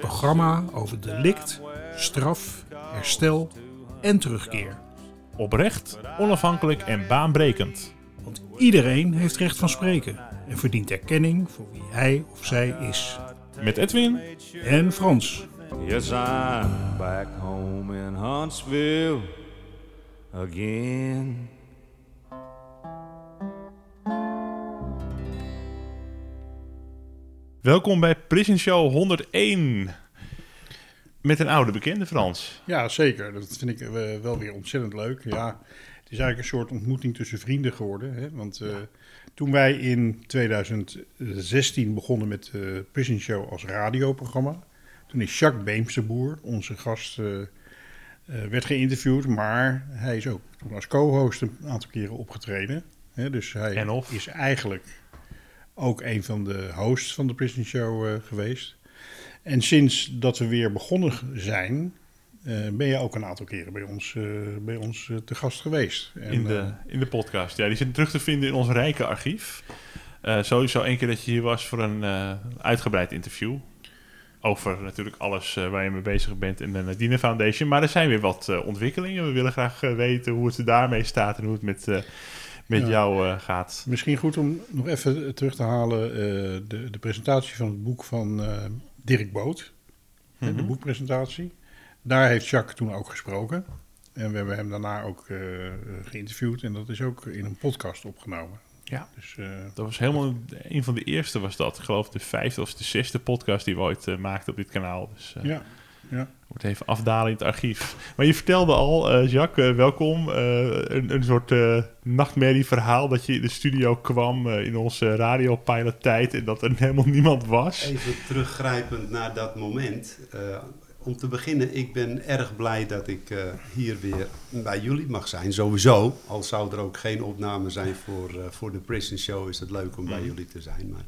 programma over delict, straf, herstel en terugkeer. Oprecht, onafhankelijk en baanbrekend. Want iedereen heeft recht van spreken en verdient erkenning voor wie hij of zij is. Met Edwin En Frans. Yes, I'm back home in Huntsville again. Welkom bij Prison Show 101. Met een oude bekende, Frans. Ja, zeker. Dat vind ik eh, wel weer ontzettend leuk. Ja, het is eigenlijk een soort ontmoeting tussen vrienden geworden. Hè? Want eh, toen wij in 2016 begonnen met de Prison Show als radioprogramma, toen is Jacques Beemsterboer, onze gast, werd geïnterviewd. Maar hij is ook toen als co-host een aantal keren opgetreden. Hè? Dus hij En of. is eigenlijk ook een van de hosts van de Prison Show eh, geweest. En sinds dat we weer begonnen zijn, eh, ben je ook een aantal keren bij ons, eh, bij ons te gast geweest. En, In de, in de podcast. Ja, die zit terug te vinden in ons rijke archief. Sowieso één keer dat je hier was voor een uitgebreid interview. Over natuurlijk alles waar je mee bezig bent in de Nadine Foundation. Maar er zijn weer wat ontwikkelingen. We willen graag weten hoe het daarmee staat en hoe het met, met Ja. jou eh, gaat. Misschien goed om nog even terug te halen eh, de, de presentatie van het boek van eh, Dirk Boot. De Mhm. boekpresentatie. Daar heeft Jacques toen ook gesproken. En we hebben hem daarna ook geïnterviewd. En dat is ook in een podcast opgenomen. Ja. Dus Dat was helemaal een van de eerste was dat. Ik geloof de vijfde of de zesde podcast die we ooit eh, maakten op dit kanaal. Dus ja, ja. wordt even afdalen in het archief. Maar je vertelde al, eh, Jacques, eh, welkom. eh, een, een soort eh nachtmerrieverhaal dat je in de studio kwam in onze radiopilot tijd en dat er helemaal niemand was. Even teruggrijpend naar dat moment. Eh, om te beginnen, ik ben erg blij dat ik eh, hier weer bij jullie mag zijn. Sowieso, al zou er ook geen opname zijn voor, voor de Prison Show, is het leuk om bij Mhm. jullie te zijn. Maar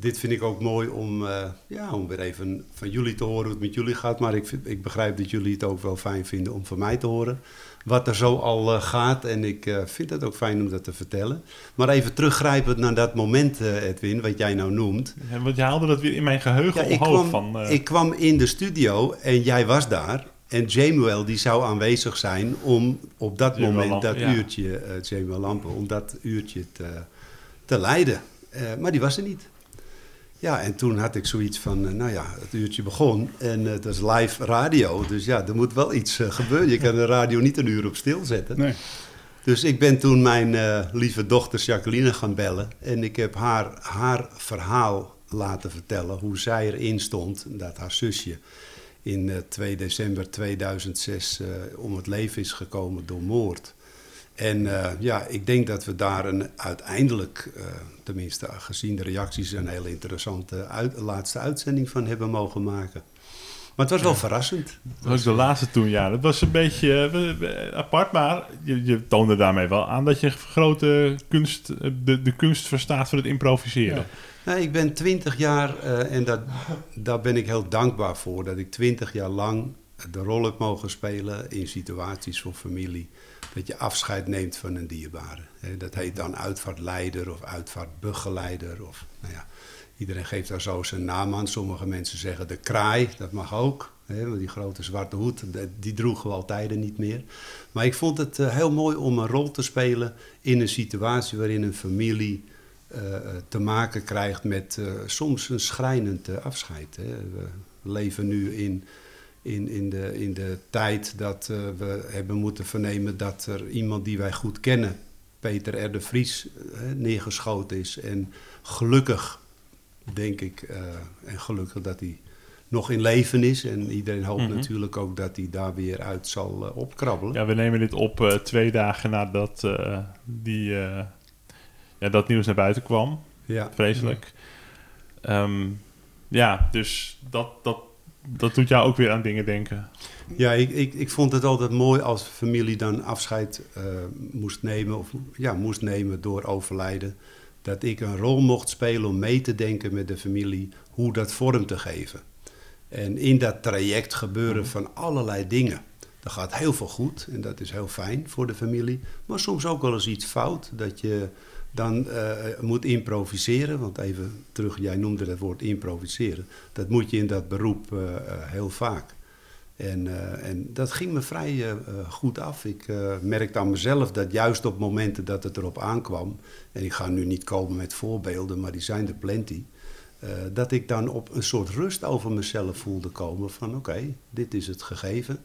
dit vind ik ook mooi om, eh, ja, om weer even van jullie te horen hoe het met jullie gaat. Maar ik, vind- ik begrijp dat jullie het ook wel fijn vinden om van mij te horen wat er zo al eh, gaat. En ik eh, vind het ook fijn om dat te vertellen. Maar even teruggrijpend naar dat moment, Edwin, wat jij nou noemt. Want je haalde dat weer in mijn geheugen Ja, ik omhoog. kwam, van, ik kwam in de studio en jij was daar. En Jamuel die zou aanwezig zijn om op dat Jamuel moment, Lampen, dat ja. uurtje, Jamuel Lampen, om dat uurtje te, te leiden. Maar die was er niet. Ja, en toen had ik zoiets van, eh, nou ja, het uurtje begon en eh, het was live radio. Dus ja, er moet wel iets eh, gebeuren. Je kan de radio niet een uur op stil zetten. Nee. Dus ik ben toen mijn eh, lieve dochter Jacqueline gaan bellen. En ik heb haar haar verhaal laten vertellen. Hoe zij erin stond. Dat haar zusje in eh, 2 december 2006 eh, om het leven is gekomen door moord. En eh, ja, ik denk dat we daar een, uiteindelijk, eh, tenminste gezien de reacties, een hele interessante uit- laatste uitzending van hebben mogen maken. Maar het was wel verrassend. Dat was ook de laatste toen, ja. Dat was een beetje eh, apart, maar je, je toonde daarmee wel aan dat je grote kunst, de, de kunst verstaat van het improviseren. Ja. Nou, ik ben twintig jaar en dat, daar ben ik heel dankbaar voor. Dat ik twintig jaar lang de rol heb mogen spelen in situaties voor familie. Dat je afscheid neemt van een dierbare. Dat heet dan uitvaartleider of uitvaartbegeleider. Of, nou ja, iedereen geeft daar zo zijn naam aan. Sommige mensen zeggen de kraai, dat mag ook. Die grote zwarte hoed, die droegen we al tijden niet meer. Maar ik vond het eh, heel mooi om een rol te spelen in een situatie waarin een familie eh, eh, te maken krijgt met soms een schrijnend afscheid. We leven nu in, in, in, de, in de tijd dat eh, we hebben moeten vernemen dat er iemand die wij goed kennen, Peter R. de Vries, eh, neergeschoten is. En gelukkig, denk ik, eh, en gelukkig dat hij nog in leven is. En iedereen hoopt Mhm. natuurlijk ook dat hij daar weer uit zal opkrabbelen. Ja, we nemen dit op twee dagen nadat die, ja, dat nieuws naar buiten kwam. Ja. Vreselijk. Ehm, ja, dus dat, dat dat doet jou ook weer aan dingen denken. Ja, ik, ik, ik vond het altijd mooi als familie dan afscheid eh, moest nemen, of ja, moest nemen door overlijden. Dat ik een rol mocht spelen om mee te denken met de familie hoe dat vorm te geven. En in dat traject gebeuren van allerlei dingen. Er gaat heel veel goed en dat is heel fijn voor de familie. Maar soms ook wel eens iets fout. Dat je dan eh, moet improviseren. Want even terug, jij noemde het woord improviseren. Dat moet je in dat beroep eh, eh, heel vaak. En, en dat ging me vrij goed af. Ik merkte aan mezelf dat juist op momenten dat het erop aankwam, en ik ga nu niet komen met voorbeelden, maar die zijn er plenty, dat ik dan op een soort rust over mezelf voelde komen van oké, dit is het gegeven.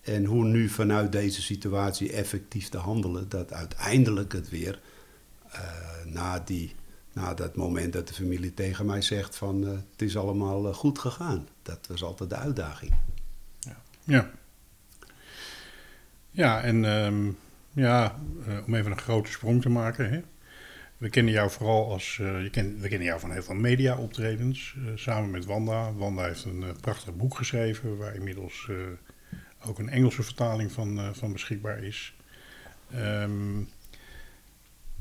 En hoe nu vanuit deze situatie effectief te handelen, dat uiteindelijk het weer na, die, na dat moment dat de familie tegen mij zegt van eh, het is allemaal eh, goed gegaan. Dat was altijd de uitdaging. Ja. Ja, en ehm, ja, eh, om even een grote sprong te maken. Hè. We kennen jou vooral als. eh, je kent, we kennen jou van heel veel media-optredens. eh, samen met Wanda. Wanda heeft een eh, prachtig boek geschreven. Waar inmiddels eh, ook een Engelse vertaling van, eh, van beschikbaar is. Ehm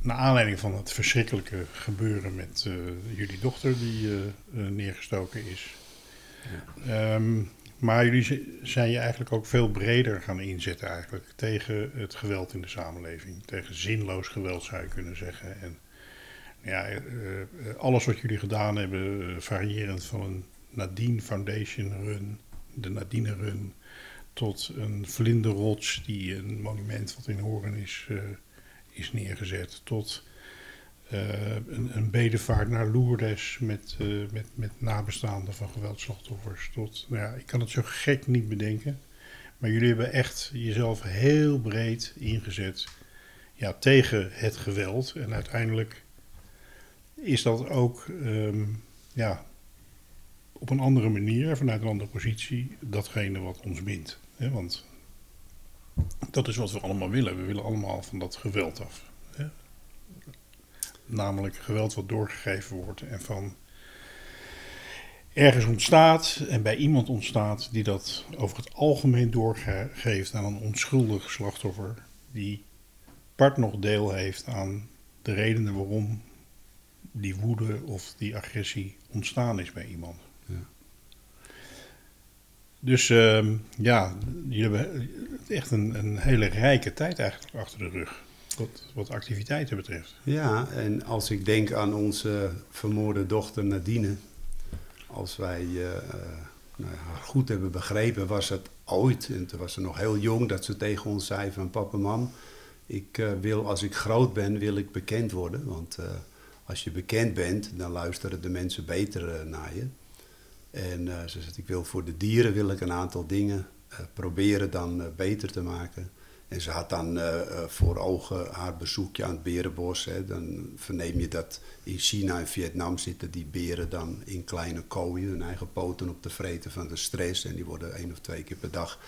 naar aanleiding van het verschrikkelijke gebeuren met eh, jullie dochter, die eh, eh, neergestoken is. Ehm, maar jullie zijn je eigenlijk ook veel breder gaan inzetten eigenlijk tegen het geweld in de samenleving. Tegen zinloos geweld zou je kunnen zeggen. En ja, alles wat jullie gedaan hebben, variërend van een Nadine Foundation run, de Nadine run, tot een vlinderrots die een monument wat in Horen is, is neergezet. Tot eh, een, een bedevaart naar Lourdes met, eh, met, met nabestaanden van geweldslachtoffers. Tot, nou ja, ik kan het zo gek niet bedenken. Maar jullie hebben echt jezelf heel breed ingezet ja, tegen het geweld. En uiteindelijk is dat ook ehm, ja, op een andere manier, vanuit een andere positie, datgene wat ons bindt. Want dat is wat we allemaal willen. We willen allemaal van dat geweld af. Hè? Namelijk geweld wat doorgegeven wordt en van ergens ontstaat en bij iemand ontstaat die dat over het algemeen doorgeeft aan een onschuldig slachtoffer die part nog deel heeft aan de redenen waarom die woede of die agressie ontstaan is bij iemand. Dus ehm, ja, jullie hebben echt een, een hele rijke tijd eigenlijk achter de rug. Wat, wat activiteiten betreft. Ja, en als ik denk aan onze vermoorde dochter Nadine, als wij eh, eh, nou ja, haar goed hebben begrepen, was het ooit, en toen was ze nog heel jong, dat ze tegen ons zei van papa, mam, ik eh, wil als ik groot ben, wil ik bekend worden. Want als je bekend bent, dan luisteren de mensen beter naar je. En eh, ze zegt, ik wil voor de dieren wil ik een aantal dingen eh, proberen dan eh, beter te maken. En ze had dan voor ogen haar bezoekje aan het berenbos. Hè. Dan verneem je dat in China en Vietnam zitten die beren dan in kleine kooien, hun eigen poten op te vreten van de stress. En die worden één of twee keer per dag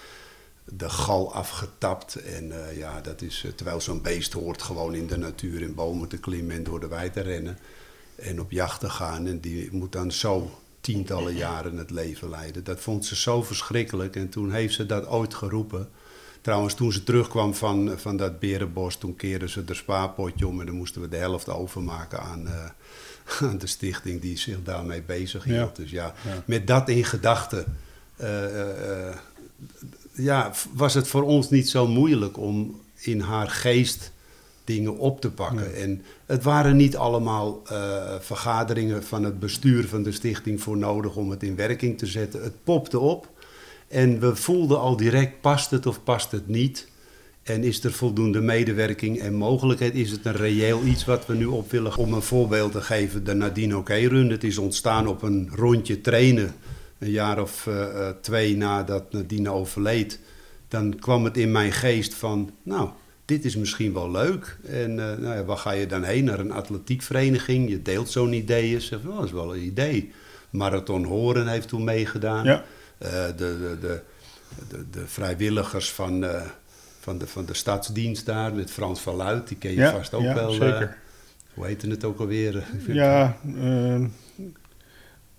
de gal afgetapt. En ja, dat is, terwijl zo'n beest hoort gewoon in de natuur in bomen te klimmen en door de wei te rennen. En op jacht te gaan. En die moet dan zo tientallen jaren het leven leiden. Dat vond ze zo verschrikkelijk. En toen heeft ze dat ooit geroepen. Trouwens, toen ze terugkwam van, van dat berenbos, toen keerden ze er spaarpotje om en dan moesten we de helft overmaken aan, eh, aan de stichting die zich daarmee bezig hield. Ja. Dus ja, Ja. met dat in gedachten eh, eh, ja, was het voor ons niet zo moeilijk om in haar geest dingen op te pakken. En het waren niet allemaal eh, vergaderingen van het bestuur van de stichting voor nodig om het in werking te zetten. Het popte op en we voelden al direct, past het of past het niet? En is er voldoende medewerking en mogelijkheid? Is het een reëel iets wat we nu op willen? Om een voorbeeld te geven, de Nadine OK Run. Het is ontstaan op een rondje trainen. Een jaar of eh, eh, twee nadat Nadine overleed. Dan kwam het in mijn geest van, nou, dit is misschien wel leuk. En eh, nou ja, waar ga je dan heen? Naar een atletiekvereniging. Je deelt zo'n idee. Je zegt, oh, dat is wel een idee. Marathon Horen heeft toen meegedaan. Ja. Eh, de, de, de, de, de vrijwilligers van, eh, van, de, van de stadsdienst daar, met Frans van Luit, die ken je Ja, vast ook ja, wel. zeker. hoe heette het ook alweer? Ja,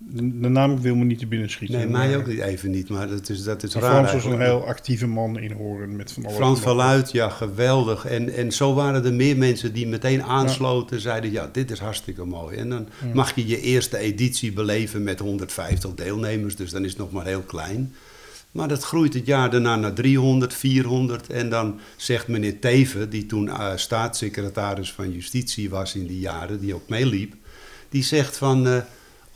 De, de naam wil me niet te binnen schieten. Nee, mij ook niet even niet, maar dat is, dat is Maar raar Frans was een heel actieve man in Horen met van alles. Frans van Luit, ja, geweldig. En, en zo waren er meer mensen die meteen aansloten. Zeiden, ja, dit is hartstikke mooi. En dan Ja. mag je je eerste editie beleven met 150 deelnemers. Dus dan is het nog maar heel klein. Maar dat groeit het jaar daarna naar 300, 400. En dan zegt meneer Teven, die toen eh, staatssecretaris van Justitie was in die jaren, die ook meeliep. Die zegt van, eh,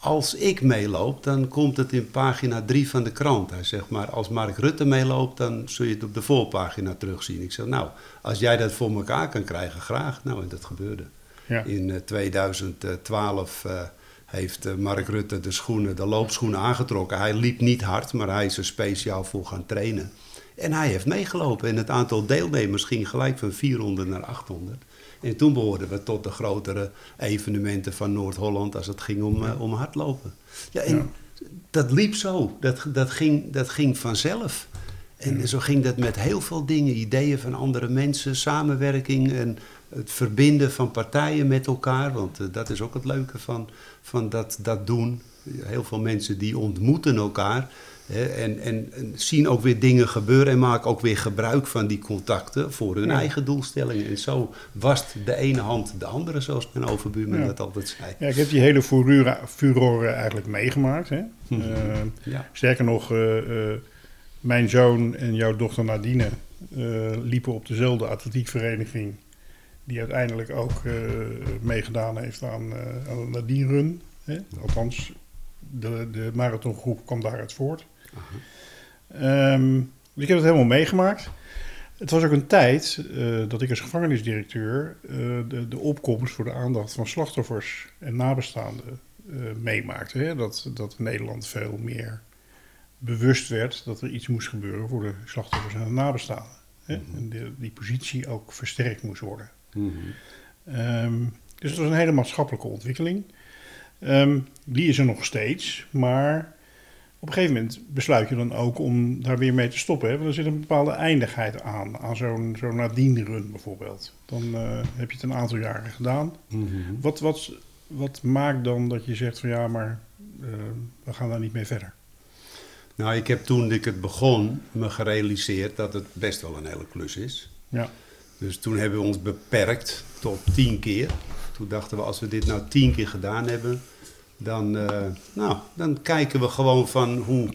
als ik meeloop, dan komt het in pagina 3 van de krant. Hij zegt maar, als Mark Rutte meeloopt, dan zul je het op de voorpagina terugzien. Ik zeg, nou, als jij dat voor elkaar kan krijgen, graag. Nou, en dat gebeurde. Ja. In eh, 2012 eh, heeft eh, Mark Rutte de, schoenen, de loopschoenen aangetrokken. Hij liep niet hard, maar hij is er speciaal voor gaan trainen. En hij heeft meegelopen. En het aantal deelnemers ging gelijk van 400 naar 800. En toen behoorden we tot de grotere evenementen van Noord-Holland als het ging om, eh, om hardlopen. Ja, en Ja. dat liep zo. Dat, dat, ging, dat ging vanzelf. En zo ging dat met heel veel dingen. Ideeën van andere mensen, samenwerking en het verbinden van partijen met elkaar. Want eh, dat is ook het leuke van, van dat, dat doen. Heel veel mensen die ontmoeten elkaar. Hè, en, en, en zien ook weer dingen gebeuren en maken ook weer gebruik van die contacten voor hun Ja. eigen doelstellingen. En zo wast de ene hand de andere, zoals mijn overbuurman Ja. dat altijd zei. Ja, ik heb die hele furore, furore eigenlijk meegemaakt. Hè? Mhm. Eh, sterker nog, eh, eh, mijn zoon en jouw dochter Nadine liepen op dezelfde atletiekvereniging. Die uiteindelijk ook meegedaan heeft aan, eh, aan de Nadine Run. Hè? Althans, de, de marathongroep kwam daaruit voort. Dus ik heb het helemaal meegemaakt. Het was ook een tijd eh, dat ik als gevangenisdirecteur eh, de, de opkomst voor de aandacht van slachtoffers en nabestaanden eh, meemaakte. Hè? Dat, dat Nederland veel meer bewust werd dat er iets moest gebeuren voor de slachtoffers en de nabestaanden. Hè? En de- die positie ook versterkt moest worden. Mhm. Ehm, dus het was een hele maatschappelijke ontwikkeling. Ehm, die is er nog steeds, maar op een gegeven moment besluit je dan ook om daar weer mee te stoppen. Hè? Want er zit een bepaalde eindigheid aan, aan zo'n zo'n Nadine-run bijvoorbeeld. Dan eh, heb je het een aantal jaren gedaan. Mhm. Wat, wat, wat maakt dan dat je zegt van ja, maar eh, we gaan daar niet mee verder? Nou, ik heb toen ik het begon me gerealiseerd dat het best wel een hele klus is. Ja, Dus toen hebben we ons beperkt tot tien keer. Toen dachten we, als we dit nou tien keer gedaan hebben, dan, eh, nou, dan kijken we gewoon van hoe,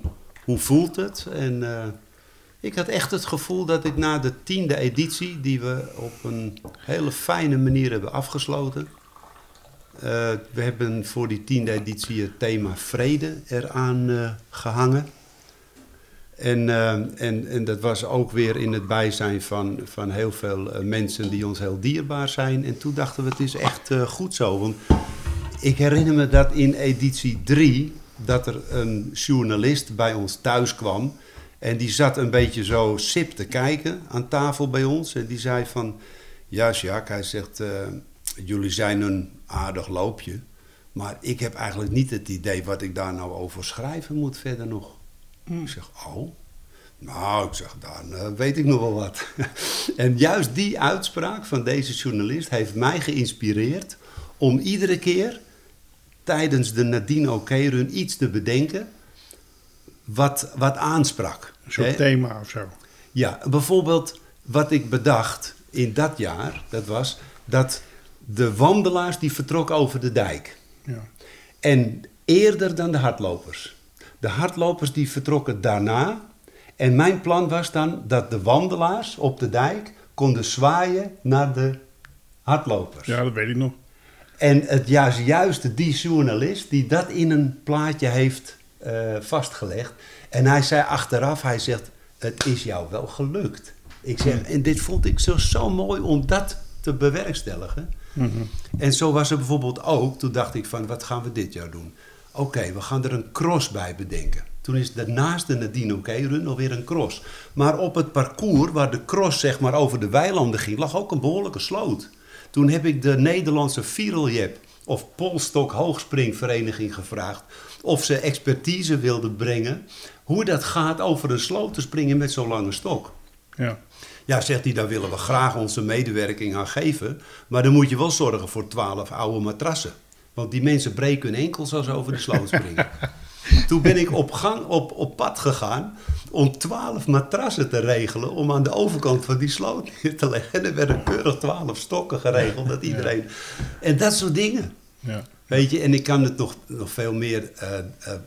hoe voelt het. En eh, ik had echt het gevoel dat ik na de tiende editie, die we op een hele fijne manier hebben afgesloten. eh, we hebben voor die tiende editie het thema vrede eraan eh, gehangen. En, en, en dat was ook weer in het bijzijn van, van heel veel mensen die ons heel dierbaar zijn. En toen dachten we, het is echt goed zo. Want ik herinner me dat in editie 3, dat er een journalist bij ons thuis kwam. En die zat een beetje zo sip te kijken aan tafel bij ons. En die zei van, ja Jacques, hij zegt, eh, jullie zijn een aardig loopje. Maar ik heb eigenlijk niet het idee wat ik daar nou over schrijven moet verder nog. Ik zeg, oh. Nou, ik zeg, dan eh, weet ik nog wel wat. en juist die uitspraak van deze journalist heeft mij geïnspireerd om iedere keer tijdens de Nadine OK-run iets te bedenken wat, wat aansprak. een soort thema of zo. Ja, bijvoorbeeld wat ik bedacht in dat jaar, dat was dat de wandelaars die vertrokken over de dijk. Ja. En eerder dan de hardlopers. De hardlopers die vertrokken daarna. En mijn plan was dan dat de wandelaars op de dijk konden zwaaien naar de hardlopers. ja, dat weet ik nog. En het juist, juist die journalist die dat in een plaatje heeft eh, vastgelegd. En hij zei achteraf, hij zegt, het is jou wel gelukt. Ik zeg, en dit vond ik zo, zo mooi om dat te bewerkstelligen. Mhm. En zo was er bijvoorbeeld ook, toen dacht ik van, wat gaan we dit jaar doen? Oké, we gaan er een cross bij bedenken. Toen is er naast de Nadine Oké-run alweer een cross. Maar op het parcours waar de cross zeg maar over de weilanden ging, lag ook een behoorlijke sloot. Toen heb ik de Nederlandse Viereljep of Polstok Hoogspringvereniging gevraagd of ze expertise wilden brengen hoe dat gaat over een sloot te springen met zo'n lange stok. Ja. Ja, zegt hij, daar willen we graag onze medewerking aan geven. Maar dan moet je wel zorgen voor twaalf oude matrassen. Want die mensen breken hun enkels als ze over de sloot springen. Toen ben ik op, gang, op, op pad gegaan om twaalf matrassen te regelen om aan de overkant van die sloot neer te leggen. En er werden keurig twaalf stokken geregeld, dat iedereen... En dat soort dingen. Ja. Weet je, en ik kan het nog, nog veel meer eh, eh,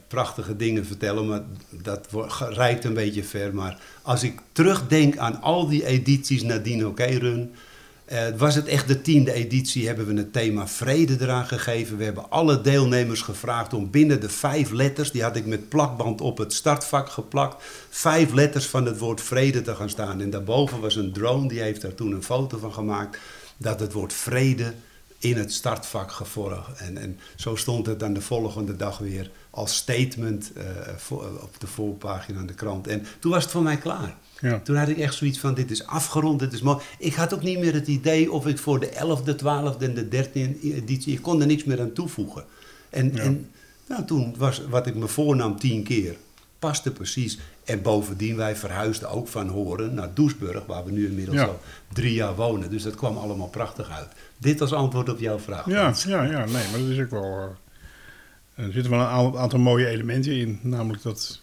prachtige dingen vertellen, maar dat reikt een beetje ver. Maar als ik terugdenk aan al die edities Nadine OK Run, eh, was het echt de tiende editie, hebben we het thema vrede eraan gegeven. We hebben alle deelnemers gevraagd om binnen de vijf letters, die had ik met plakband op het startvak geplakt, vijf letters van het woord vrede te gaan staan. En daarboven was een drone, die heeft daar toen een foto van gemaakt, dat het woord vrede in het startvak gevormd. En, en zo stond het dan de volgende dag weer als statement eh, op de voorpagina aan de krant. En toen was het voor mij klaar. Ja. Toen had ik echt zoiets van, dit is afgerond, dit is mooi. Ik had ook niet meer het idee of ik voor de 11e, 12e en de 13e editie... Ik kon er niks meer aan toevoegen. En, Ja. en nou, toen was wat ik me voornam tien keer, paste precies. En bovendien, wij verhuisden ook van Horen naar Doesburg... waar we nu inmiddels Ja. al drie jaar wonen. Dus dat kwam allemaal prachtig uit. Dit als antwoord op jouw vraag. Ja, ja, ja, nee, maar dat is ook wel. eh, er zitten wel een aantal mooie elementen in. Namelijk dat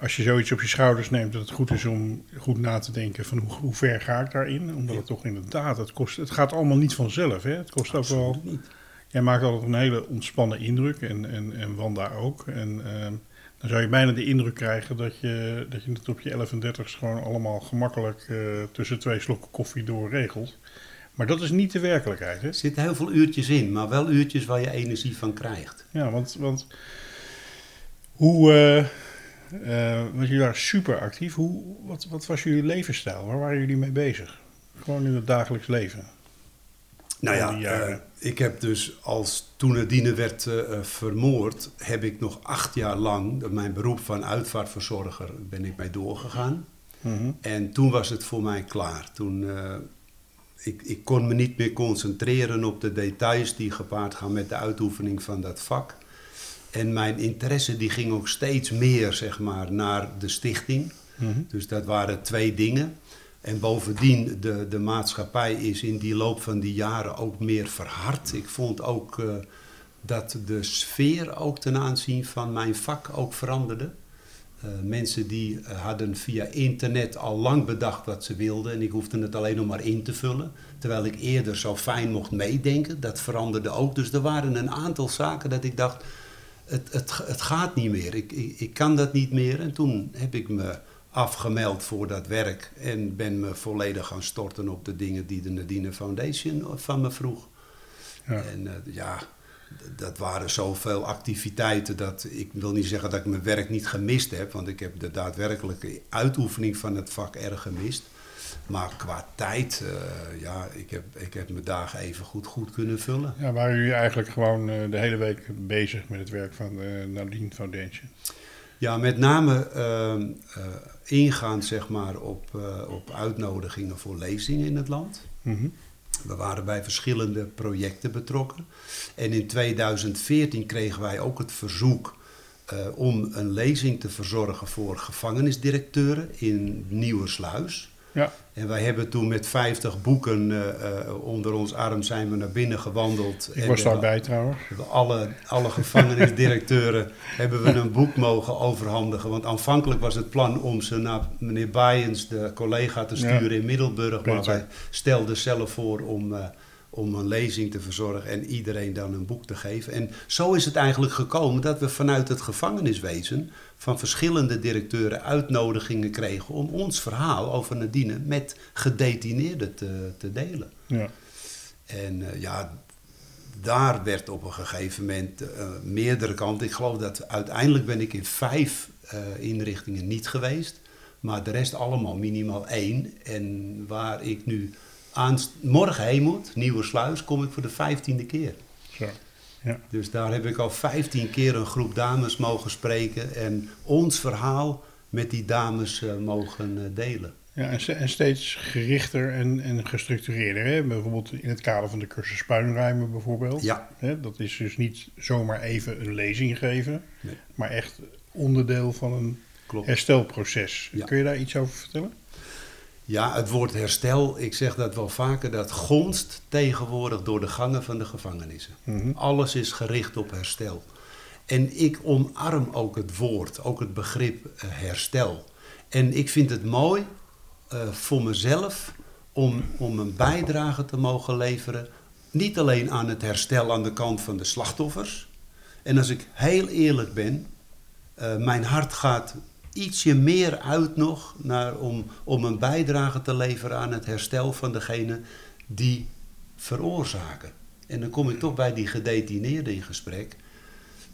als je zoiets op je schouders neemt, dat het goed is om goed na te denken van hoe, hoe ver ga ik daarin. Omdat het toch inderdaad, het, kost, het gaat allemaal niet vanzelf. Hè? Het kost ook wel. Absoluut niet. Jij maakt altijd een hele ontspannen indruk en, en, en Wanda ook. En ehm, dan zou je bijna de indruk krijgen dat je, dat je het op je 11 en 30 gewoon allemaal gemakkelijk eh, tussen twee slokken koffie door regelt. Maar dat is niet de werkelijkheid. Hè? Er zitten heel veel uurtjes in, maar wel uurtjes waar je energie van krijgt. Ja, want, want hoe, eh eh, want jullie waren super actief. Hoe, wat, wat was jullie levensstijl? Waar waren jullie mee bezig? Gewoon in het dagelijks leven. Nou ja, eh, ik heb dus als toen Nadine werd eh, vermoord, heb ik nog acht jaar lang mijn beroep van uitvaartverzorger ben ik mee doorgegaan. Mhm. En toen was het voor mij klaar. Toen, ik, ik kon me niet meer concentreren op de details die gepaard gaan met de uitoefening van dat vak. En mijn interesse die ging ook steeds meer zeg maar, naar de stichting. Mhm. Dus dat waren twee dingen. En bovendien, de, de maatschappij is in die loop van die jaren ook meer verhard. Ik vond ook eh, dat de sfeer ook ten aanzien van mijn vak ook veranderde. Eh, mensen die hadden via internet al lang bedacht wat ze wilden en ik hoefde het alleen nog maar in te vullen. Terwijl ik eerder zo fijn mocht meedenken, dat veranderde ook. Dus er waren een aantal zaken dat ik dacht, het, het, het gaat niet meer, ik, ik, ik kan dat niet meer. En toen heb ik me afgemeld voor dat werk en ben me volledig gaan storten op de dingen die de Nadine Foundation van me vroeg. Ja. En eh, ja, dat waren zoveel activiteiten dat ik wil niet zeggen dat ik mijn werk niet gemist heb, want ik heb de daadwerkelijke uitoefening van het vak erg gemist. Maar qua tijd, eh, ja, ik heb, ik heb mijn dagen even goed, goed kunnen vullen. Ja, waren jullie eigenlijk gewoon eh, de hele week bezig met het werk van de Nadine Foundation? Ja, met name ehm, eh, ingaan zeg maar, op, eh, op uitnodigingen voor lezingen in het land. Mhm. We waren bij verschillende projecten betrokken. En in 2014 kregen wij ook het verzoek eh, om een lezing te verzorgen voor gevangenisdirecteuren in Nieuwersluis. Ja, En wij hebben toen met 50 boeken eh, eh, onder ons arm zijn we naar binnen gewandeld. ik En was daarbij trouwens. Alle, alle gevangenisdirecteuren hebben we een boek mogen overhandigen. Want aanvankelijk was het plan om ze naar meneer Bayens, de collega, te Ja. sturen in Middelburg. Maar Beter. wij stelden zelf voor om, eh, om een lezing te verzorgen en iedereen dan een boek te geven. En zo is het eigenlijk gekomen dat we vanuit het gevangeniswezen van verschillende directeuren uitnodigingen kregen om ons verhaal over Nadine met gedetineerden te, te delen. Ja. En eh, ja, daar werd op een gegeven moment eh, meerdere kanten. Ik geloof dat uiteindelijk ben ik in vijf eh, inrichtingen niet geweest. Maar de rest allemaal minimaal één. En waar ik nu aan, morgen heen moet, Nieuwersluis, kom ik voor de vijftiende keer. Zo. Ja. Dus daar heb ik al vijftien keer een groep dames mogen spreken. En ons verhaal met die dames eh, mogen eh, delen. Ja, en, ste- en steeds gerichter en, en gestructureerder. Hè? Bijvoorbeeld in het kader van de cursus puinruimen bijvoorbeeld. Ja. Hè? Dat is dus niet zomaar even een lezing geven, Nee. maar echt onderdeel van een Klopt. herstelproces. Ja. Kun je daar iets over vertellen? Ja, het woord herstel, ik zeg dat wel vaker, dat gonst tegenwoordig door de gangen van de gevangenissen. Mhm. Alles is gericht op herstel. En ik omarm ook het woord, ook het begrip eh, herstel. En ik vind het mooi eh, voor mezelf om, om een bijdrage te mogen leveren. Niet alleen aan het herstel aan de kant van de slachtoffers. En als ik heel eerlijk ben, eh, mijn hart gaat ietsje meer uit nog naar, om, om een bijdrage te leveren aan het herstel van degene die veroorzaken. En dan kom ik toch bij die gedetineerden in gesprek.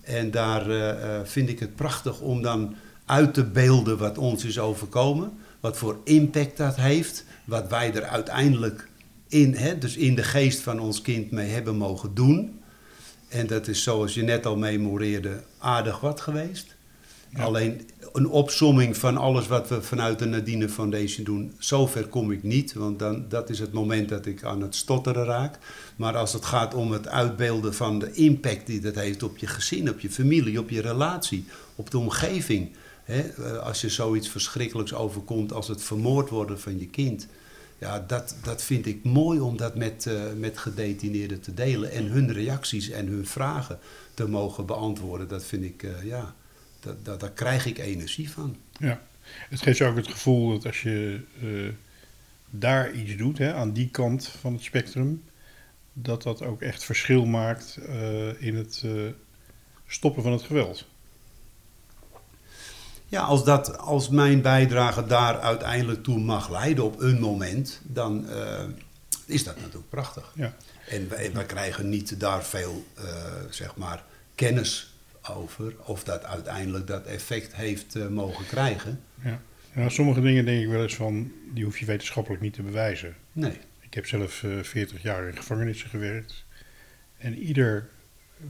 En daar eh, eh, vind ik het prachtig om dan uit te beelden wat ons is overkomen. Wat voor impact dat heeft. Wat wij er uiteindelijk in, hè, dus in de geest van ons kind mee hebben mogen doen. En dat is zoals je net al memoreerde aardig wat geweest. Alleen een opsomming van alles wat we vanuit de Nadine Foundation doen, zover kom ik niet. Want dan, dat is het moment dat ik aan het stotteren raak. Maar als het gaat om het uitbeelden van de impact die dat heeft op je gezin, op je familie, op je relatie, op de omgeving. Als je zoiets verschrikkelijks overkomt als het vermoord worden van je kind. Ja, dat, dat vind ik mooi om dat met, eh, met gedetineerden te delen. En hun reacties en hun vragen te mogen beantwoorden. Dat vind ik, eh, ja, dat, dat, daar krijg ik energie van. Ja. Het geeft je ook het gevoel dat als je eh, daar iets doet, hè, aan die kant van het spectrum, dat dat ook echt verschil maakt eh, in het eh, stoppen van het geweld. Ja, als, dat, als mijn bijdrage daar uiteindelijk toe mag leiden op een moment, dan is dat natuurlijk prachtig. Ja. En wij, wij krijgen niet daar veel, zeg maar, kennis over of dat uiteindelijk dat effect heeft eh, mogen krijgen. Ja. Nou, sommige dingen denk ik wel eens van, die hoef je wetenschappelijk niet te bewijzen. Nee. Ik heb zelf eh 40 jaar in gevangenissen gewerkt. En ieder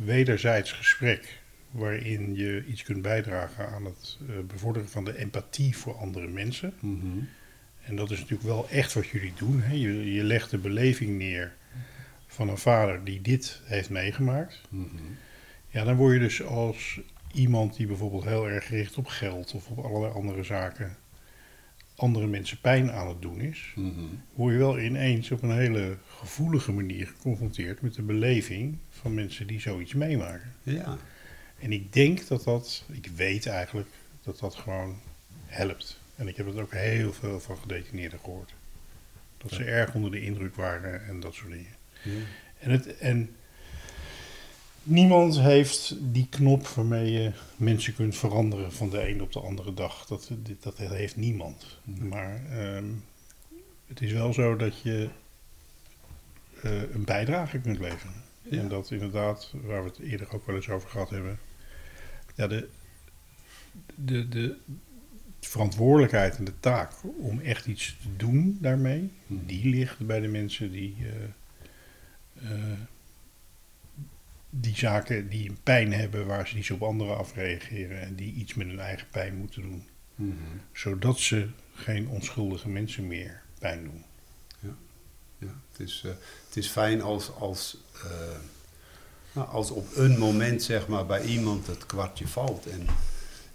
wederzijds gesprek waarin je iets kunt bijdragen aan het eh, bevorderen van de empathie voor andere mensen. Mhm. En dat is natuurlijk wel echt wat jullie doen. Hè? Je, je legt de beleving neer van een vader die dit heeft meegemaakt. Mhm. Ja, dan word je dus als iemand die bijvoorbeeld heel erg gericht op geld of op allerlei andere zaken andere mensen pijn aan het doen is, Mhm. word je wel ineens op een hele gevoelige manier geconfronteerd met de beleving van mensen die zoiets meemaken. Ja. En ik denk dat dat, ik weet eigenlijk dat dat gewoon helpt. En ik heb het ook heel veel van gedetineerden gehoord. Dat ze erg onder de indruk waren en dat soort dingen. Ja. En, het, en niemand heeft die knop waarmee je mensen kunt veranderen van de een op de andere dag. Dat, dat heeft niemand. Maar ehm, het is wel zo dat je eh, een bijdrage kunt leveren. Ja. En dat inderdaad, waar we het eerder ook wel eens over gehad hebben, ja, de, de, de verantwoordelijkheid en de taak om echt iets te doen daarmee, Mhm. die ligt bij de mensen die, eh, eh, die zaken die een pijn hebben waar ze niet zo op anderen afreageren en die iets met hun eigen pijn moeten doen, Mhm. zodat ze geen onschuldige mensen meer pijn doen. Ja, het, is, eh, het is fijn als, als, eh, nou, als op een moment zeg maar, bij iemand het kwartje valt. En,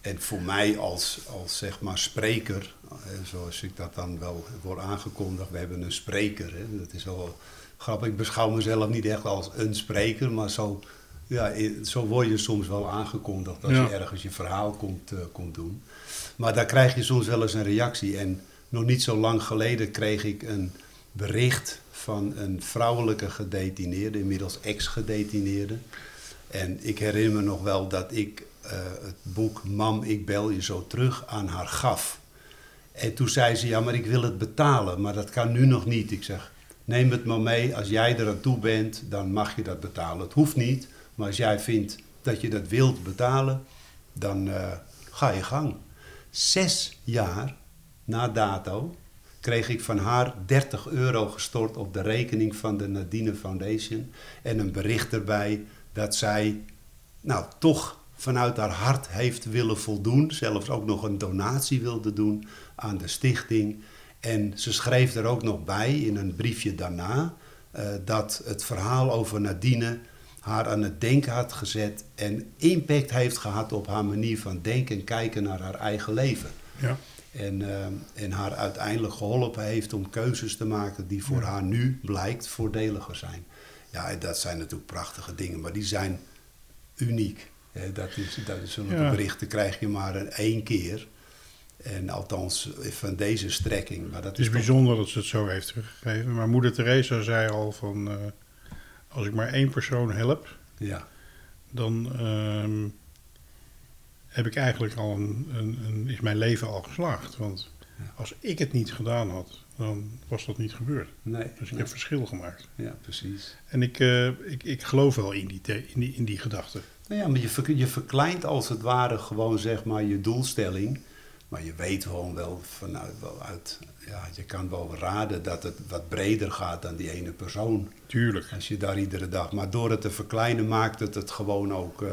en voor mij als, als zeg maar, spreker, eh, zoals ik dat dan wel word aangekondigd, we hebben een spreker. Hè, dat is wel grappig. Ik beschouw mezelf niet echt als een spreker, maar zo, ja, zo word je soms wel aangekondigd als Ja. je ergens je verhaal komt, eh, komt doen. Maar daar krijg je soms wel eens een reactie. En nog niet zo lang geleden kreeg ik een bericht van een vrouwelijke gedetineerde, inmiddels ex-gedetineerde. En ik herinner me nog wel dat ik eh, het boek Mam, ik bel je zo terug aan haar gaf. En toen zei ze, ja, maar ik wil het betalen, maar dat kan nu nog niet. Ik zeg, neem het maar mee, als jij er aan toe bent, dan mag je dat betalen. Het hoeft niet, maar als jij vindt dat je dat wilt betalen, dan eh, ga je gang. Zes jaar na dato kreeg ik van haar 30 euro gestort op de rekening van de Nadine Foundation. En een bericht erbij dat zij nou, toch vanuit haar hart heeft willen voldoen. Zelfs ook nog een donatie wilde doen aan de stichting. En ze schreef er ook nog bij in een briefje daarna eh, dat het verhaal over Nadine haar aan het denken had gezet en impact heeft gehad op haar manier van denken en kijken naar haar eigen leven. Ja. En, eh, en haar uiteindelijk geholpen heeft om keuzes te maken die voor haar nu blijkt voordeliger zijn. Ja, en dat zijn natuurlijk prachtige dingen, maar die zijn uniek. Hè, dat is, dat is zulke Ja. berichten krijg je maar één keer. En althans van deze strekking. Maar dat Het is bijzonder dat ze het zo heeft teruggegeven. Maar moeder Teresa zei al van... eh, als ik maar één persoon help, Ja, dan ehm, heb ik eigenlijk al een, een, een, is mijn leven al geslaagd. Want als ik het niet gedaan had, dan was dat niet gebeurd. nee. Dus ik nee. heb verschil gemaakt. Ja, precies. En ik, eh, ik, ik geloof wel in die, in die, in die gedachte. Nou ja, maar je, je verkleint als het ware gewoon zeg maar je doelstelling. Maar je weet gewoon wel vanuit, wel uit, ja, je kan wel raden dat het wat breder gaat dan die ene persoon. Tuurlijk. Als je daar iedere dag, maar door het te verkleinen maakt het het gewoon ook. eh,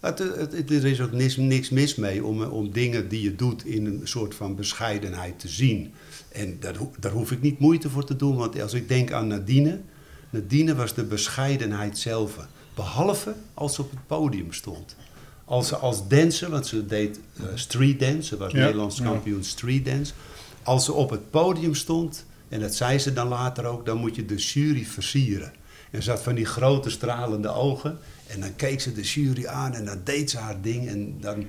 het, het, het- er is ook niks, niks mis mee om, eh, om dingen die je doet in een soort van bescheidenheid te zien. En daar, daar hoef ik niet moeite voor te doen, want als ik denk aan Nadine, Nadine was de bescheidenheid zelf. Behalve als ze op het podium stond. Als ze als danser, want ze deed eh, street dance, ze was Ja, Nederlands kampioen street dance. Als ze op het podium stond, en dat zei ze dan later ook, dan moet je de jury versieren. En ze had van die grote stralende ogen. En dan keek ze de jury aan en dan deed ze haar ding. En dan,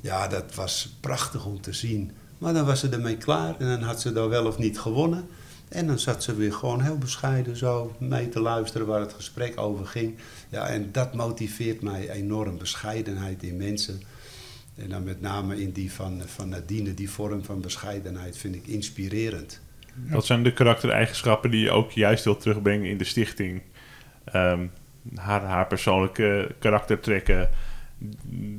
ja, dat was prachtig om te zien. Maar dan was ze ermee klaar en dan had ze dan wel of niet gewonnen. En dan zat ze weer gewoon heel bescheiden zo mee te luisteren waar het gesprek over ging. Ja, en dat motiveert mij enorm, bescheidenheid in mensen. En dan met name in die van, van Nadine, die vorm van bescheidenheid vind ik inspirerend. Wat zijn de karaktereigenschappen die je ook juist wilt terugbrengen in de stichting? Ehm, haar, haar persoonlijke karaktertrekken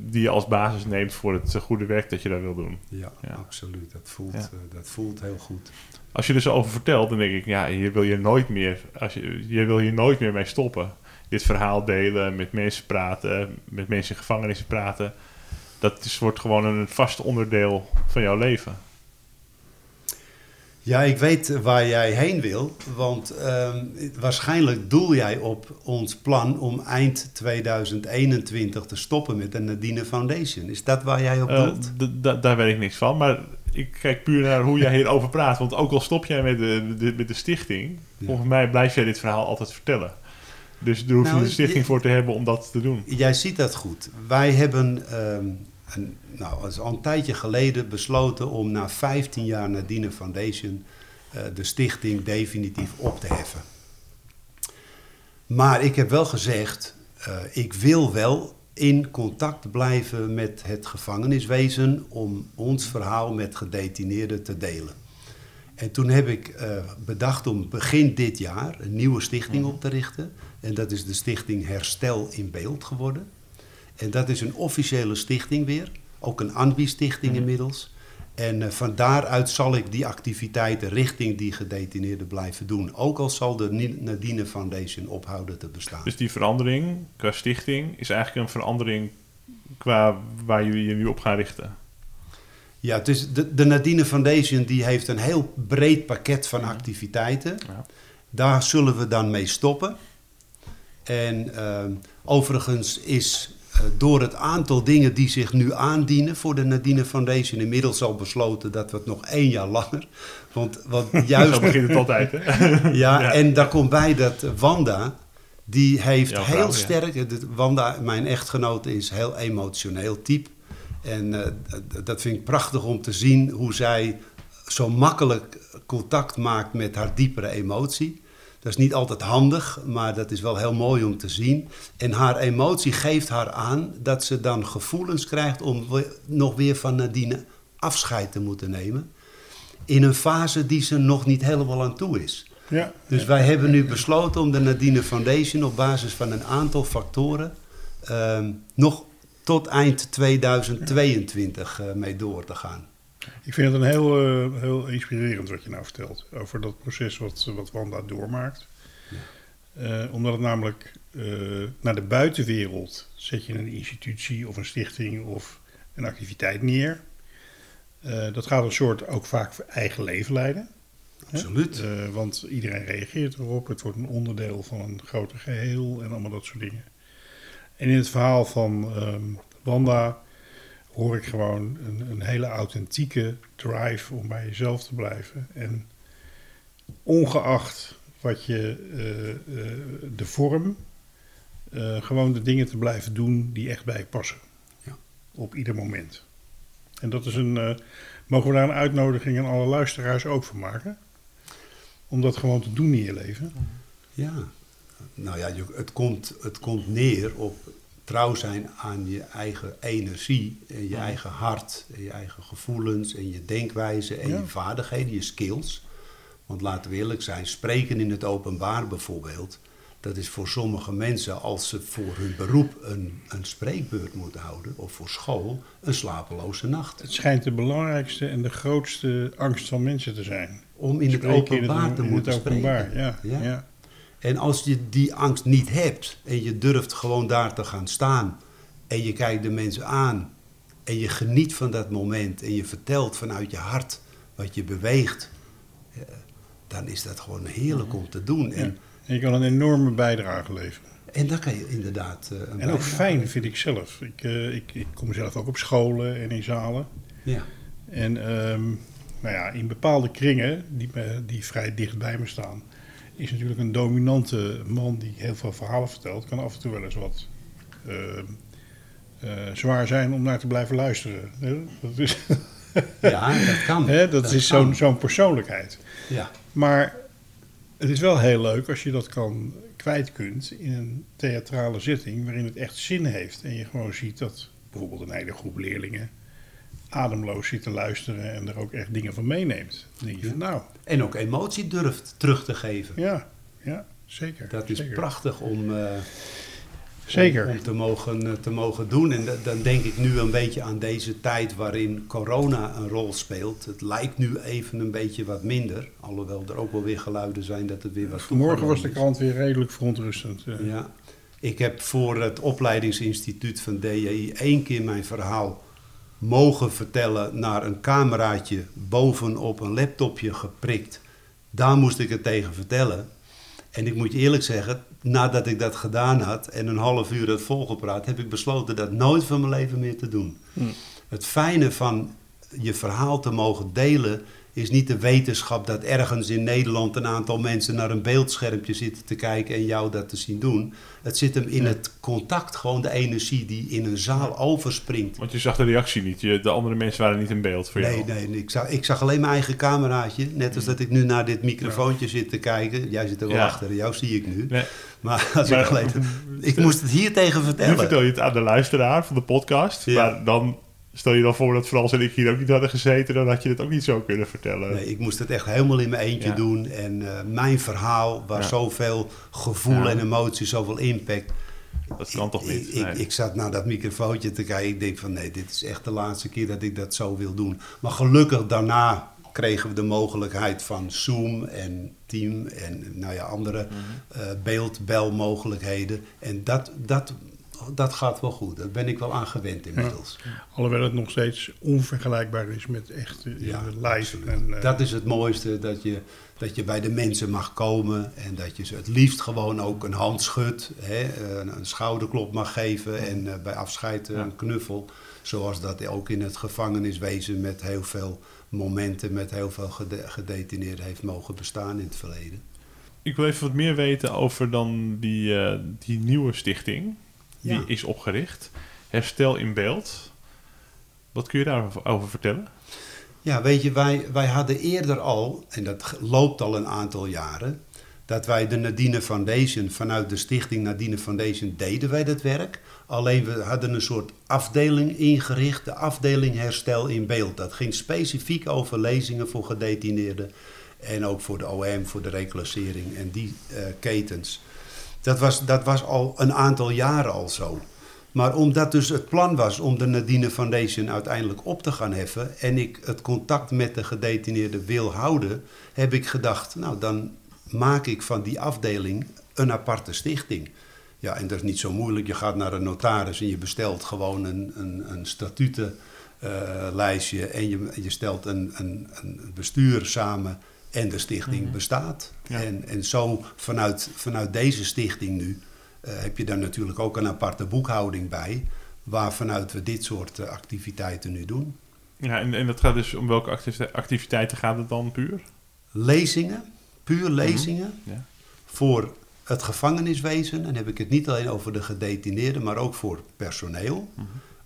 die je als basis neemt voor het goede werk dat je daar wil doen. Ja, Ja. absoluut. Dat voelt, Ja. eh, dat voelt heel goed. Als je er zo over vertelt, dan denk ik, ja, hier wil je nooit meer, als je, je wil hier nooit meer mee stoppen. Dit verhaal delen, met mensen praten, met mensen in gevangenissen praten. Dat is, wordt gewoon een vast onderdeel van jouw leven. Ja, ik weet waar jij heen wil, want ehm, waarschijnlijk doel jij op ons plan om eind 2021 te stoppen met de Nadine Foundation. Is dat waar jij op Eh, doelt? daar weet ik niks van, maar ik kijk puur naar hoe jij hierover praat. Want ook al stop jij met de, de- met de stichting, Ja. volgens mij blijf jij dit verhaal altijd vertellen. Dus daar hoef je Nou, de stichting voor te hebben om dat te doen. Jij ziet dat goed. Wij hebben ehm, een, nou, is al een tijdje geleden besloten om na 15 jaar Nadine Foundation eh, de stichting definitief op te heffen. Maar ik heb wel gezegd, eh, ik wil wel in contact blijven met het gevangeniswezen om ons verhaal met gedetineerden te delen. En toen heb ik eh, bedacht om begin dit jaar een nieuwe stichting op te richten. En dat is de stichting Herstel in Beeld geworden. En dat is een officiële stichting weer, ook een ANBI-stichting Mhm. inmiddels. En eh, van daaruit zal ik die activiteiten richting die gedetineerden blijven doen. Ook al zal de Nadine Foundation ophouden te bestaan. Dus die verandering qua stichting is eigenlijk een verandering qua waar jullie je nu op gaan richten. Ja, dus de, de Nadine Foundation die heeft een heel breed pakket van activiteiten. Ja. Daar zullen we dan mee stoppen. En ehm, overigens is door het aantal dingen die zich nu aandienen voor de Nadine Foundation inmiddels al besloten dat we het nog één jaar langer. Want, want Zo juist. begint het altijd, hè? ja, Ja. en daar komt bij dat Wanda, die heeft heel ja. sterk. Wanda, mijn echtgenote, is heel emotioneel type. En eh, dat vind ik prachtig om te zien hoe zij zo makkelijk contact maakt met haar diepere emotie. Dat is niet altijd handig, maar dat is wel heel mooi om te zien. En haar emotie geeft haar aan dat ze dan gevoelens krijgt om nog weer van Nadine afscheid te moeten nemen. In een fase die ze nog niet helemaal aan toe is. Ja, Dus wij hebben nu besloten om de Nadine Foundation op basis van een aantal factoren ehm, nog tot eind 2022 eh, mee door te gaan. Ik vind het een heel, eh, heel inspirerend wat je nou vertelt. Over dat proces wat, wat Wanda doormaakt. Eh, omdat het namelijk eh, naar de buitenwereld zet je een institutie of een stichting of een activiteit neer. Eh, dat gaat een soort ook vaak voor eigen leven leiden. Absoluut. Eh, want iedereen reageert erop. Het wordt een onderdeel van een groter geheel en allemaal dat soort dingen. En in het verhaal van ehm, Wanda hoor ik gewoon een, een hele authentieke drive om bij jezelf te blijven. En ongeacht wat je eh, eh, de vorm, eh, gewoon de dingen te blijven doen die echt bij je passen. Ja. Op ieder moment. En dat is een. mogen we daar een uitnodiging aan alle luisteraars ook van maken? Om dat gewoon te doen in je leven. Ja, nou ja, het, komt, het komt neer op trouw zijn aan je eigen energie, en je eigen hart, en je eigen gevoelens en je denkwijze en Ja. je vaardigheden, je skills. Want laten we eerlijk zijn, spreken in het openbaar bijvoorbeeld, dat is voor sommige mensen, als ze voor hun beroep een, een spreekbeurt moeten houden, of voor school, een slapeloze nacht. Het schijnt de belangrijkste en de grootste angst van mensen te zijn. Om in het openbaar te in moeten het openbaar, spreken. Ja, Ja. ja. En als je die angst niet hebt en je durft gewoon daar te gaan staan en je kijkt de mensen aan en je geniet van dat moment en je vertelt vanuit je hart wat je beweegt, eh, dan is dat gewoon heerlijk om te doen. En, En je kan een enorme bijdrage leveren. en dan kan je inderdaad. eh, En ook fijn vind ik zelf. Ik, eh, ik, ik kom zelf ook op scholen en in zalen. Ja, En ehm, nou ja, in bepaalde kringen die, die vrij dicht bij me staan, is natuurlijk een dominante man die heel veel verhalen vertelt, kan af en toe wel eens wat ehm, eh, zwaar zijn om naar te blijven luisteren. Dat is, ja dat kan. hè, dat is zo'n zo'n persoonlijkheid. Ja, Maar het is wel heel leuk als je dat kan kwijt kunt in een theatrale zitting waarin het echt zin heeft. En je gewoon ziet dat bijvoorbeeld een hele groep leerlingen ademloos zit te luisteren en er ook echt dingen van meeneemt. Dan denk je van nou, en ook emotie durft terug te geven. ja, ja, zeker. Dat is zeker. prachtig om, eh, Zeker. om, om te, mogen, eh, te mogen doen. En da- dan denk ik nu een beetje aan deze tijd waarin corona een rol speelt. Het lijkt nu even een beetje wat minder. Alhoewel er ook wel weer geluiden zijn dat het weer wat Vanmorgen was de krant weer redelijk verontrustend. eh. Ja. Ik heb voor het opleidingsinstituut van DJI één keer mijn verhaal mogen vertellen naar een cameraatje bovenop een laptopje geprikt. Daar moest ik het tegen vertellen. En ik moet je eerlijk zeggen, nadat ik dat gedaan had en een half uur had volgepraat, heb ik besloten dat nooit van mijn leven meer te doen. Het fijne van je verhaal te mogen delen is niet de wetenschap dat ergens in Nederland een aantal mensen naar een beeldschermpje zitten te kijken en jou dat te zien doen. Het zit hem in het contact, gewoon de energie die in een zaal overspringt. Want je zag de reactie niet. Je, de andere mensen waren niet in beeld voor Nee, jou. nee, nee, ik zag, ik zag alleen mijn eigen cameraatje. Net als dat ik nu naar dit microfoontje zit te kijken. Jij zit er wel Ja. achter, jou zie ik nu. Nee. Maar als Maar- ik alleen... Ik moest het hier tegen Nu vertellen. vertel je het aan de luisteraar van de podcast. Ja. Maar dan stel je dan voor dat Frans en ik hier ook niet hadden gezeten. Dan had je het ook niet zo kunnen vertellen. Nee, ik moest het echt helemaal in mijn eentje Ja. doen. En eh, mijn verhaal, waar Ja. zoveel gevoel Ja. en emotie, zoveel impact. dat kan toch niet? Ik, ik zat naar dat microfoontje te kijken. Ik denk van nee, dit is echt de laatste keer dat ik dat zo wil doen. Maar gelukkig daarna kregen we de mogelijkheid van Zoom en Team en nou ja, andere Mhm. eh, beeldbelmogelijkheden. En dat, dat, dat gaat wel goed. Daar ben ik wel aan gewend inmiddels. Alhoewel het nog steeds onvergelijkbaar is met echt eh, Ja, live. En, eh, Dat is het mooiste, dat je, dat je bij de mensen mag komen en dat je ze het liefst gewoon ook een hand schudt, hè, een, een schouderklop mag geven en eh, bij afscheid een knuffel. Zoals dat ook in het gevangeniswezen met heel veel momenten, met heel veel gede- gedetineerden heeft mogen bestaan in het verleden. Ik wil even wat meer weten over dan die, eh, die nieuwe stichting. Die Ja. is opgericht. Herstel in beeld. Wat kun je daarover over vertellen? Ja, weet je, wij, wij hadden eerder al, en dat loopt al een aantal jaren, dat wij de Nadine Foundation, vanuit de stichting Nadine Foundation deden wij dat werk. Alleen we hadden een soort afdeling ingericht, de afdeling Herstel in Beeld. Dat ging specifiek over lezingen voor gedetineerden en ook voor de OM, voor de reclassering en die eh, ketens. Dat was, dat was al een aantal jaren al zo. Maar omdat dus het plan was om de Nadine Foundation uiteindelijk op te gaan heffen en ik het contact met de gedetineerden wil houden, heb ik gedacht, nou dan maak ik van die afdeling een aparte stichting. Ja, en dat is niet zo moeilijk. Je gaat naar een notaris en je bestelt gewoon een, een, een statutenlijstje en je, je stelt een, een, een bestuur samen en de stichting bestaat. Ja. En, en zo vanuit, vanuit deze stichting nu eh, heb je daar natuurlijk ook een aparte boekhouding bij. waarvanuit we dit soort eh, activiteiten nu doen. Ja, en, en dat gaat dus om welke activite- activiteiten gaat het dan puur? Lezingen, puur lezingen, Ja. voor het gevangeniswezen. En dan heb ik het niet alleen over de gedetineerden, maar ook voor personeel.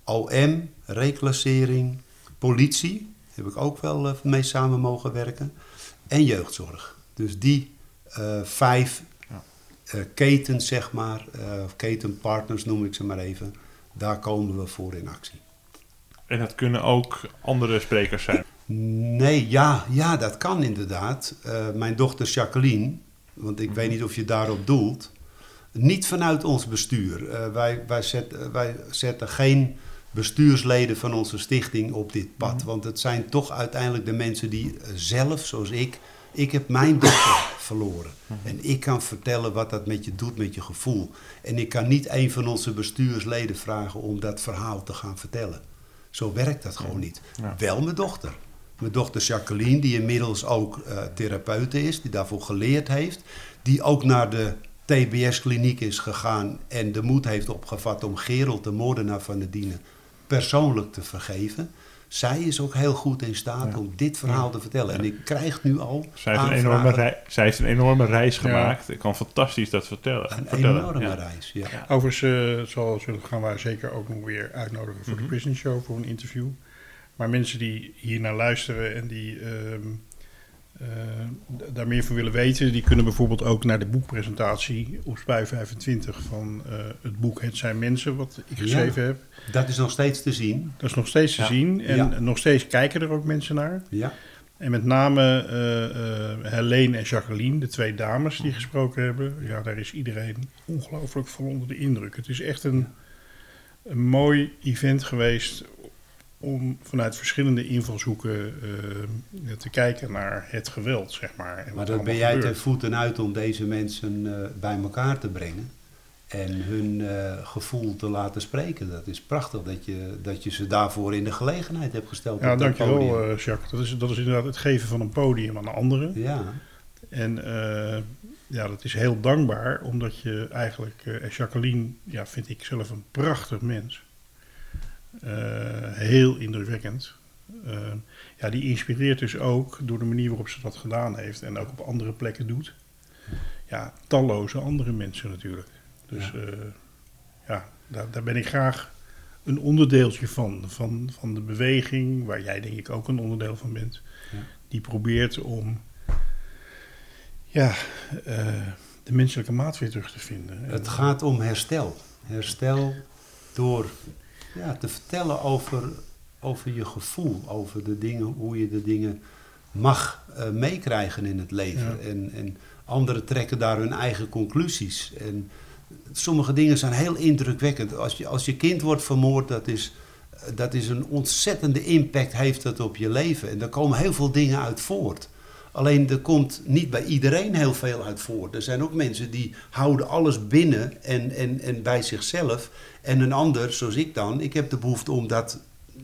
OM, reclassering, politie, heb ik ook wel eh, mee samen mogen werken. En jeugdzorg. Dus die eh, vijf Ja. eh, ketens, zeg maar, eh, of ketenpartners noem ik ze maar even. Daar komen we voor in actie. En dat kunnen ook andere sprekers zijn. Nee, ja, ja dat kan inderdaad. Mijn dochter Jacqueline, want ik weet niet of je daarop doelt, niet vanuit ons bestuur. Wij, wij, zet, wij zetten geen bestuursleden van onze stichting op dit pad. Want het zijn toch uiteindelijk de mensen die eh, zelf, zoals ik, ik heb mijn dochter verloren. En ik kan vertellen wat dat met je doet, met je gevoel. En ik kan niet een van onze bestuursleden vragen om dat verhaal te gaan vertellen. Zo werkt dat gewoon niet. Ja. Wel mijn dochter. Mijn dochter Jacqueline, die inmiddels ook eh therapeute is, die daarvoor geleerd heeft. Die ook naar de TBS-kliniek is gegaan en de moed heeft opgevat om Gerald, de moordenaar van de Dienen, persoonlijk te vergeven. Zij is ook heel goed in staat Ja. om dit verhaal te vertellen. En ik krijg nu al Zij heeft, een enorme rei- zij heeft een enorme reis gemaakt. Ik kan fantastisch dat vertellen. Een vertellen. enorme ja. reis, ja. Ja. Overigens eh, zal, zullen, gaan wij zeker ook nog weer uitnodigen voor Mhm. de Prison Show voor een interview. Maar mensen die hier naar luisteren en die ehm, eh, daar meer van willen weten, die kunnen bijvoorbeeld ook naar de boekpresentatie op Spui 25 van eh, het boek Het zijn mensen, wat ik Ja. geschreven heb. Dat is nog steeds te zien. Dat is nog steeds te zien en Ja. nog steeds kijken er ook mensen naar. Ja. En met name eh eh, Helene en Jacqueline, de twee dames die gesproken hebben. Ja, daar is iedereen ongelooflijk van onder de indruk. Het is echt een, een mooi event geweest om vanuit verschillende invalshoeken eh, te kijken naar het geweld, zeg maar. En Maar allemaal ben jij ten gebeurt. voeten uit om deze mensen eh, bij elkaar te brengen. En hun eh, gevoel te laten spreken. Dat is prachtig dat je, dat je ze daarvoor in de gelegenheid hebt gesteld. Ja, dankjewel Jacques. Dat is, dat is inderdaad het geven van een podium aan anderen. Ja, En ja, dat is heel dankbaar, omdat je eigenlijk... en Jacqueline, ja, vind ik zelf een prachtig mens. Eh, heel indrukwekkend. Eh, ja, die inspireert dus ook door de manier waarop ze dat gedaan heeft... en ook op andere plekken doet. Ja, talloze andere mensen natuurlijk. Dus Ja. ja, ja daar, daar ben ik graag een onderdeeltje van, van. Van de beweging, waar jij denk ik ook een onderdeel van bent. Ja. Die probeert om ja, eh, de menselijke maat weer terug te vinden. het En- gaat om herstel. Herstel door ja, te vertellen over, over je gevoel. Over de dingen, hoe je de dingen mag eh, meekrijgen in het leven. Ja. En, en anderen trekken daar hun eigen conclusies. En sommige dingen zijn heel indrukwekkend. Als je, als je kind wordt vermoord, dat is, dat is een ontzettende impact heeft dat op je leven. En daar komen heel veel dingen uit voort. Alleen er komt niet bij iedereen heel veel uit voort. Er zijn ook mensen die houden alles binnen en, en, en bij zichzelf. En een ander, zoals ik dan, ik heb de behoefte om dat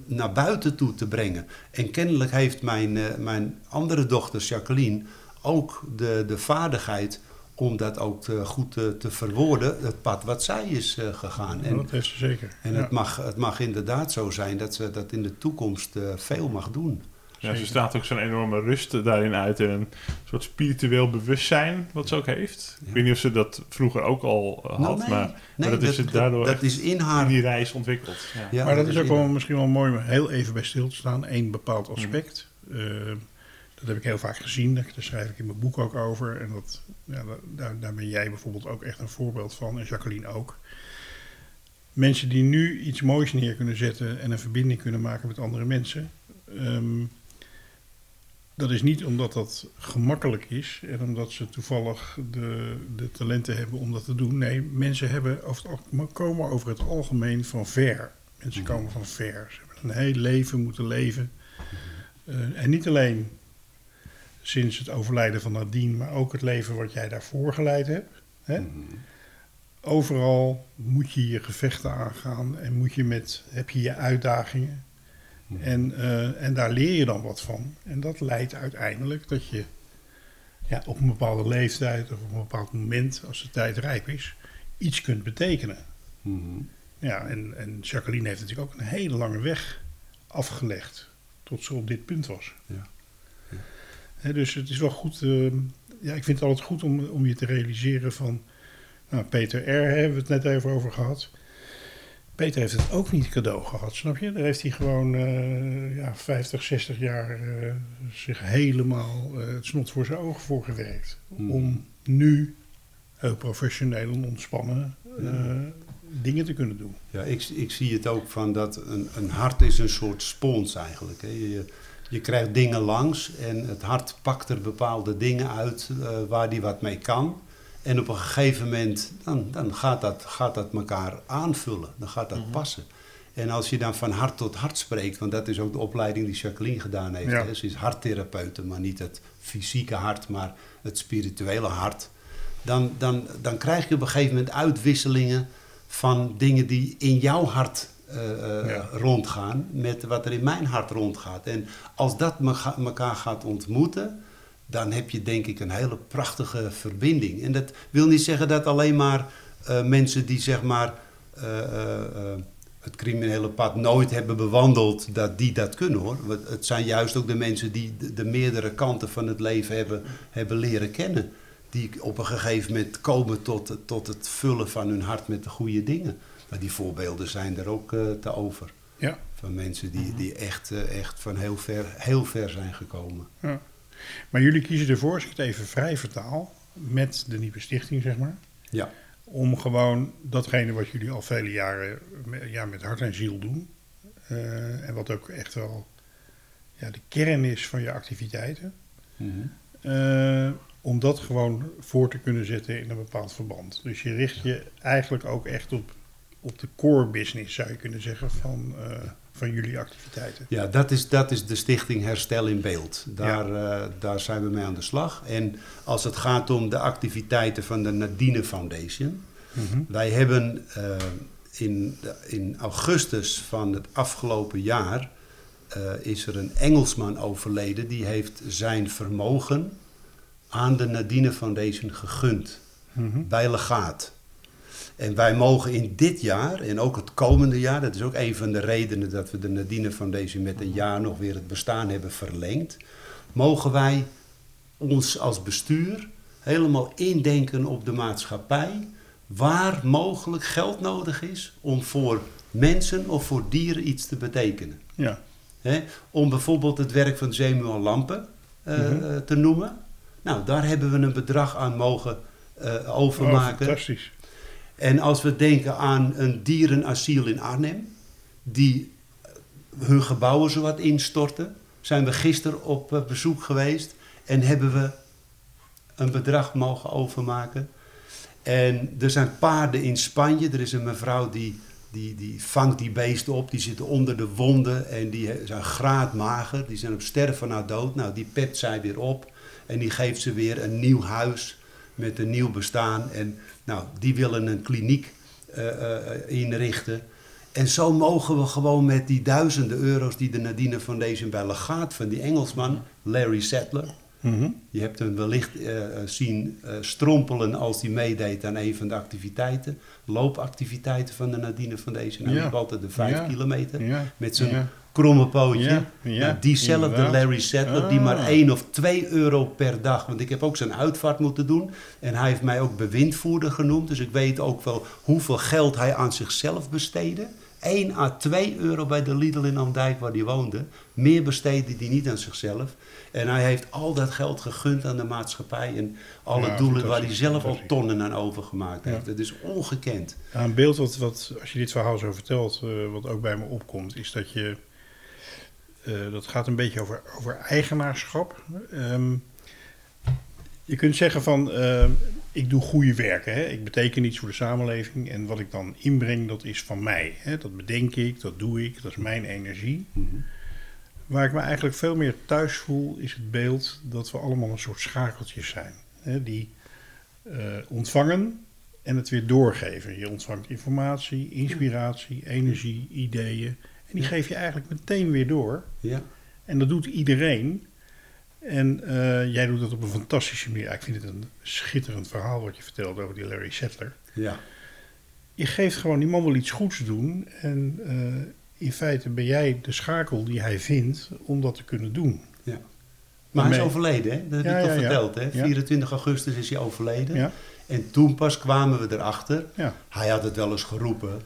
naar buiten toe te brengen. En kennelijk heeft mijn, eh, mijn andere dochter Jacqueline ook de, de vaardigheid om dat ook te- goed te, te verwoorden, het pad wat zij is eh, gegaan. En, dat heeft ze zeker. en Ja. het, mag, het mag inderdaad zo zijn dat ze dat in de toekomst eh, veel mag doen. Ja, ze straalt ook zo'n enorme rust daarin uit en een soort spiritueel bewustzijn wat ze ook heeft. Ik weet niet of ze dat vroeger ook al eh, had, Nou, nee, maar, maar dat, is het daardoor dat is in in haar. die reis ontwikkeld. Ja. Ja, maar dat is ook wel haar- misschien wel mooi om heel even bij stil te staan. Eén bepaald aspect. Eh, dat heb ik heel vaak gezien. Daar schrijf ik in mijn boek ook over. En dat, ja, da- daar, daar ben jij bijvoorbeeld ook echt een voorbeeld van. En Jacqueline ook. Mensen die nu iets moois neer kunnen zetten en een verbinding kunnen maken met andere mensen. ehm, dat is niet omdat dat gemakkelijk is en omdat ze toevallig de, de talenten hebben om dat te doen. Nee, mensen hebben over het, al- komen over het algemeen van ver. Mensen Mhm. komen van ver. Ze hebben een heel leven moeten leven. Eh, en niet alleen sinds het overlijden van Nadine, maar ook het leven wat jij daarvoor geleid hebt. Hè? Mhm. Overal moet je je gevechten aangaan en moet je met, heb je je uitdagingen. Mhm. En, eh, en daar leer je dan wat van. En dat leidt uiteindelijk dat je ja, op een bepaalde leeftijd of op een bepaald moment, als de tijd rijp is, iets kunt betekenen. Mhm. Ja, en, en Jacqueline heeft natuurlijk ook een hele lange weg afgelegd tot ze op dit punt was. Ja. Dus het is wel goed. eh, ja, ik vind het altijd goed om, om je te realiseren van. Nou, Peter R. hebben we het net even over gehad. Peter heeft het ook niet cadeau gehad, snap je? Daar heeft hij gewoon eh, ja, 50, 60 jaar eh, zich helemaal eh, het snot voor zijn ogen voor gewerkt. Hmm. Om nu heel professioneel en ontspannen eh, dingen te kunnen doen. Ja, ik, ik zie het ook van dat een, een hart is een soort spons eigenlijk. Hè. Je, je krijgt dingen langs en het hart pakt er bepaalde dingen uit waar die wat mee kan. En op een gegeven moment dan, dan gaat, dat, gaat dat elkaar aanvullen, dan gaat dat passen. En als je dan van hart tot hart spreekt, want dat is ook de opleiding die Jacqueline gedaan heeft. Ja. Hè. Ze is harttherapeute, maar niet het fysieke hart, maar het spirituele hart. Dan, dan, dan krijg je op een gegeven moment uitwisselingen van dingen die in jouw hart eh, eh, Ja. rondgaan met wat er in mijn hart rondgaat. En als dat elkaar gaat ontmoeten, dan heb je denk ik een hele prachtige verbinding. En dat wil niet zeggen dat alleen maar eh, mensen die zeg maar eh, eh, het criminele pad nooit hebben bewandeld, dat die dat kunnen hoor. Het zijn juist ook de mensen die de, de meerdere kanten van het leven hebben, hebben leren kennen. Die op een gegeven moment komen tot, tot het vullen van hun hart met de goede dingen. Maar die voorbeelden zijn er ook te over. Ja. Van mensen die, die echt, echt van heel ver, heel ver zijn gekomen. Ja. Maar jullie kiezen ervoor, als ik het even vrij vertaal, met de nieuwe stichting, zeg maar, Ja. om gewoon datgene wat jullie al vele jaren met, ja, met hart en ziel doen, eh, en wat ook echt wel ja, de kern is van je activiteiten, Mhm. eh, om dat gewoon voor te kunnen zetten in een bepaald verband. Dus je richt je eigenlijk ook echt op, op de core business, zou je kunnen zeggen, van, eh, van jullie activiteiten. Ja, dat is, dat is de stichting Herstel in Beeld. Daar, eh, daar zijn we mee aan de slag. En als het gaat om de activiteiten van de Nadine Foundation. Mhm. Wij hebben eh, in, in augustus van het afgelopen jaar... eh, is er een Engelsman overleden. Die heeft zijn vermogen aan de Nadine Foundation gegund. Mhm. bij legaat. En wij mogen in dit jaar en ook het komende jaar, dat is ook een van de redenen dat we de Nadine Foundation met een jaar nog weer het bestaan hebben verlengd, mogen wij ons als bestuur helemaal indenken op de maatschappij, waar mogelijk geld nodig is om voor mensen of voor dieren iets te betekenen. Ja. Om bijvoorbeeld het werk van Samuel Lampen eh, Mhm. te noemen. Nou, daar hebben we een bedrag aan mogen eh, Oh, overmaken. fantastisch. En als we denken aan een dierenasiel in Arnhem, die hun gebouwen zowat instorten, zijn we gisteren op eh, bezoek geweest en hebben we een bedrag mogen overmaken. En er zijn paarden in Spanje. Er is een mevrouw die, die, die vangt die beesten op. Die zitten onder de wonden en die zijn graadmager. Die zijn op sterven na dood. Nou, die pept zij weer op. En die geeft ze weer een nieuw huis met een nieuw bestaan. En nou, die willen een kliniek eh, eh, inrichten. En zo mogen we gewoon met die duizenden euro's die de Nadine Foundation bij legaat van die Engelsman, Larry Settler. Mhm. Je hebt hem wellicht eh, zien eh, strompelen als hij meedeed aan een van de activiteiten. Loopactiviteiten van de Nadine Foundation. Hij Ja. liep altijd de vijf Ja. kilometer Ja. met zijn. Kromme pootje. Ja, ja, Nou, diezelfde inderdaad. Larry Settler, die maar Ah. 1 of 2 euro per dag. Want ik heb ook zijn uitvaart moeten doen. En hij heeft mij ook bewindvoerder genoemd. Dus ik weet ook wel hoeveel geld hij aan zichzelf besteedde. 1 à 2 euro bij de Lidl in Amdijk waar hij woonde. Meer besteedde hij niet aan zichzelf. En hij heeft al dat geld gegund aan de maatschappij. En alle Ja, doelen waar hij zelf al tonnen aan overgemaakt heeft. Het is ongekend. Ja, een beeld wat, wat, als je dit verhaal zo vertelt, eh, wat ook bij me opkomt, is dat je. Eh, dat gaat een beetje over, over eigenaarschap. Ehm, je kunt zeggen van. ehm, ik doe goede werken. Hè? Ik beteken iets voor de samenleving. En wat ik dan inbreng, dat is van mij. Hè? Dat bedenk ik, dat doe ik, dat is mijn energie. Waar ik me eigenlijk veel meer thuis voel, is het beeld dat we allemaal een soort schakeltjes zijn. Hè? Die eh, ontvangen en het weer doorgeven. Je ontvangt informatie, inspiratie, energie, ideeën. Die geef je eigenlijk meteen weer door. Ja. En dat doet iedereen. En eh, jij doet dat op een fantastische manier. Ik vind het een schitterend verhaal wat je vertelt over die Larry Settler. Ja. je geeft gewoon die man wel iets goeds doen. En eh, in feite ben jij de schakel die hij vindt om dat te kunnen doen. Maar hij is overleden, hè? Dat heb Ja, ik toch ja, ja. verteld, hè? Ja. 24 augustus is hij overleden. Ja, En toen pas kwamen we erachter. ja, Hij had het wel eens geroepen,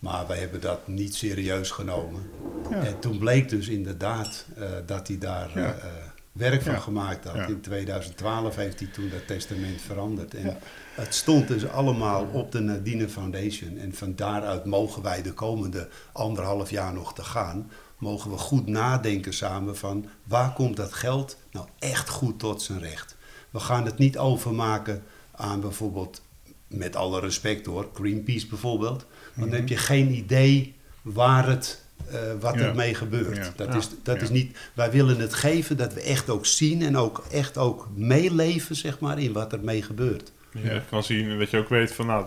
maar wij hebben dat niet serieus genomen. ja. En toen bleek dus inderdaad eh, dat hij daar Ja. eh, werk van Ja. gemaakt had. In 2012 heeft hij toen dat testament veranderd. En het stond dus allemaal op de Nadine Foundation. En van daaruit mogen wij de komende anderhalf jaar nog te gaan. Mogen we goed nadenken samen van waar komt dat geld nou echt goed tot zijn recht. We gaan het niet overmaken aan bijvoorbeeld, met alle respect hoor, Greenpeace bijvoorbeeld. Want dan heb je geen idee waar het, eh, wat Ja. er mee gebeurt. Ja. Dat, Ja. is, dat Ja. is niet, wij willen het geven dat we echt ook zien en ook echt ook meeleven zeg maar, in wat er mee gebeurt. Dat je Ja. kan zien en dat je ook weet van nou,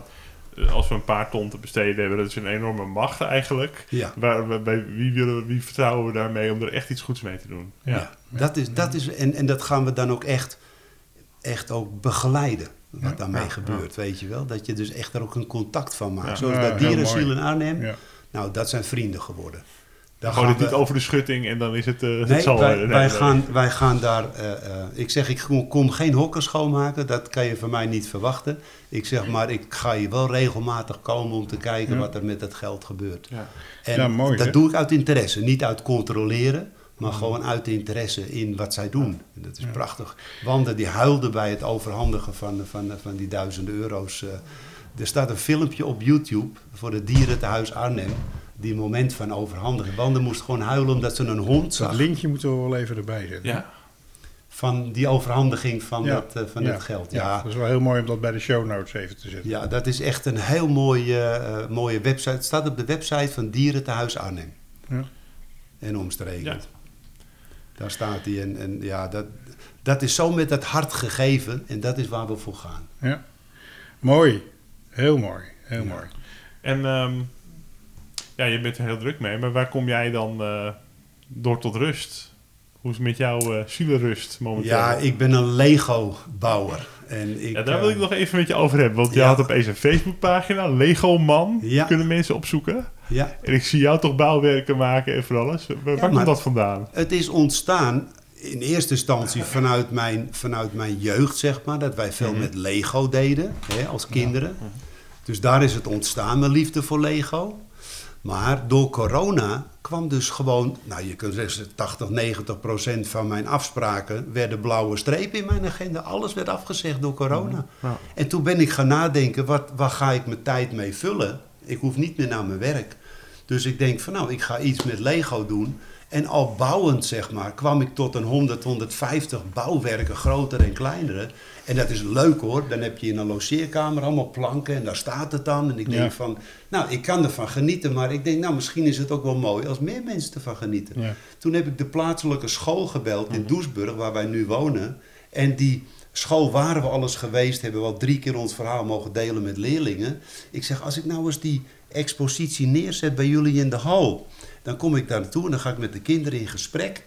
als we een paar ton te besteden hebben, dat is een enorme macht eigenlijk. Ja. Waar, bij wie, willen we, wie vertrouwen we daarmee om er echt iets goeds mee te doen? Ja. Ja, dat is, dat is, en, en dat gaan we dan ook echt, echt ook begeleiden. Wat Ja, daarmee ja, gebeurt, weet je wel. Dat je dus echt er ook een contact van maakt. Ja. Zoals heel Dierenziel in Arnhem. ja. Nou, dat zijn vrienden geworden. Daar Gewoon gaan het niet over de schutting en dan is het, eh het Nee, zal. wij, eh, nee, wij, nee. Gaan, wij gaan daar... eh, eh, ik zeg, ik kom, geen hokken schoonmaken. Dat kan je van mij niet verwachten. Ik zeg maar, ik ga hier wel regelmatig komen om te kijken Ja. wat er met dat geld gebeurt. Ja. En Ja, mooi, dat hè? doe ik uit interesse. Niet uit controleren, maar gewoon uit interesse in wat zij doen. En dat is prachtig. Wanda die huilde bij het overhandigen van, van, van die duizenden euro's. eh. er staat een filmpje op YouTube voor het dierentehuis Arnhem. Die moment van overhandigen. Wanda moest gewoon huilen omdat ze een hond Dat zag. linkje moeten we wel even erbij zetten. Ja. Van die overhandiging van, Ja. dat, eh, van Ja. het geld. Ja, Ja, dat is wel heel mooi om dat bij de show notes even te zetten. ja, dat is echt een heel mooie, eh, mooie website. Het staat op de website van Dierentehuis Arnhem. Ja. En omstreken. Daar staat hij. En, en ja, dat, dat is zo met het hart gegeven. En dat is waar we voor gaan. Ja. Mooi. Heel mooi. Heel Ja. mooi. En ehm, ja, je bent er heel druk mee, maar waar kom jij dan eh, door tot rust? Hoe is het met jouw uh, zielenrust momenteel? Ja, ik ben een Lego-bouwer. En ik, Ja, daar wil eh, ik nog even met je over hebben. Want je had opeens een Facebookpagina, Lego Man. Ja. Kunnen mensen opzoeken. Ja, En ik zie jou toch bouwwerken maken en voor alles. Waar, maar- komt dat vandaan? het is ontstaan in eerste instantie vanuit mijn, vanuit mijn jeugd, zeg maar. Dat wij veel Mhm. met Lego deden, hè, als kinderen. Dus daar is het ontstaan, mijn liefde voor Lego. Maar door corona kwam dus gewoon, nou je kunt zeggen 80, 90 procent van mijn afspraken werden blauwe strepen in mijn agenda. Alles werd afgezegd door corona. Ja. En toen ben ik gaan nadenken, wat, waar ga ik mijn tijd mee vullen? Ik hoef niet meer naar mijn werk. Dus ik denk van nou, ik ga iets met Lego doen. En al bouwend, zeg maar, kwam ik tot een 100, 150 bouwwerken, grotere en kleinere. En dat is leuk hoor. Dan heb je in een logeerkamer allemaal planken en daar staat het dan. En ik denk Ja. van, nou, ik kan ervan genieten. Maar ik denk, nou, misschien is het ook wel mooi als meer mensen ervan genieten. Ja. Toen heb ik de plaatselijke school gebeld in Doesburg, waar wij nu wonen. En die school waren we alles geweest, hebben we al drie keer ons verhaal mogen delen met leerlingen. Ik zeg, als ik nou eens die expositie neerzet bij jullie in de hal, dan kom ik daar naartoe en dan ga ik met de kinderen in gesprek.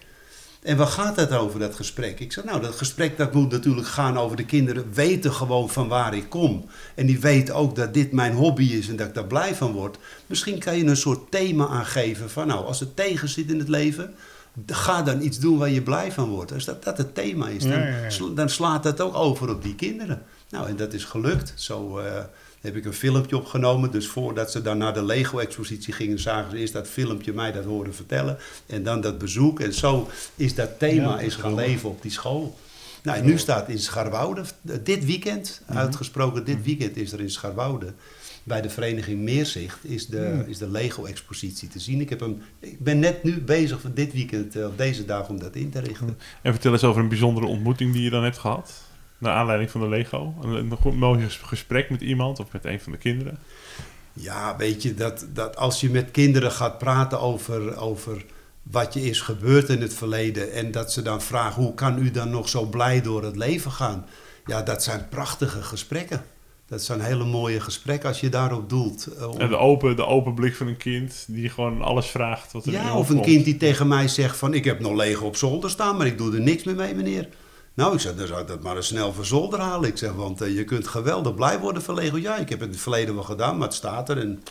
En waar gaat het over, dat gesprek? Ik zeg, nou, dat gesprek dat moet natuurlijk gaan over de kinderen weten gewoon van waar ik kom. En die weten ook dat dit mijn hobby is en dat ik daar blij van word. Misschien kan je een soort thema aangeven van, nou, als het tegen zit in het leven, ga dan iets doen waar je blij van wordt. Als dat, dat het thema is, dan, Ja, ja, ja. sla- dan slaat dat ook over op die kinderen. Nou, en dat is gelukt. Zo eh, heb ik een filmpje opgenomen. Dus voordat ze dan naar de Lego-expositie gingen, zagen ze eerst dat filmpje mij dat horen vertellen. En dan dat bezoek. En zo is dat thema dat is gaan leven op die school. Nou, en nu staat in Scharwoude, dit weekend, Mhm. uitgesproken, dit weekend is er in Scharwoude, bij de vereniging Meerzicht, is de, Hmm. is de Lego-expositie te zien. Ik, heb hem, ik ben net nu bezig voor dit weekend, eh, op deze dag, om dat in te richten. En vertel eens over een bijzondere ontmoeting die je dan hebt gehad. Naar aanleiding van de Lego. Een, een goed mooi ges- gesprek met iemand of met een van de kinderen. Ja, weet je, dat, dat als je met kinderen gaat praten over, over wat je is gebeurd in het verleden en dat ze dan vragen hoe kan u dan nog zo blij door het leven gaan? Ja, dat zijn prachtige gesprekken. Dat zijn hele mooie gesprekken als je daarop doelt. eh, om- En de open, de open blik van een kind die gewoon alles vraagt wat er in ja, of een kind die tegen mij zegt van ik heb nog Lego op zolder staan, maar ik doe er niks meer mee meneer. Nou, ik zeg, dan zou ik dat maar eens snel van zolder halen. Ik zeg, want eh, je kunt geweldig blij worden van Lego. Ja, ik heb het in het verleden wel gedaan, maar het staat er. En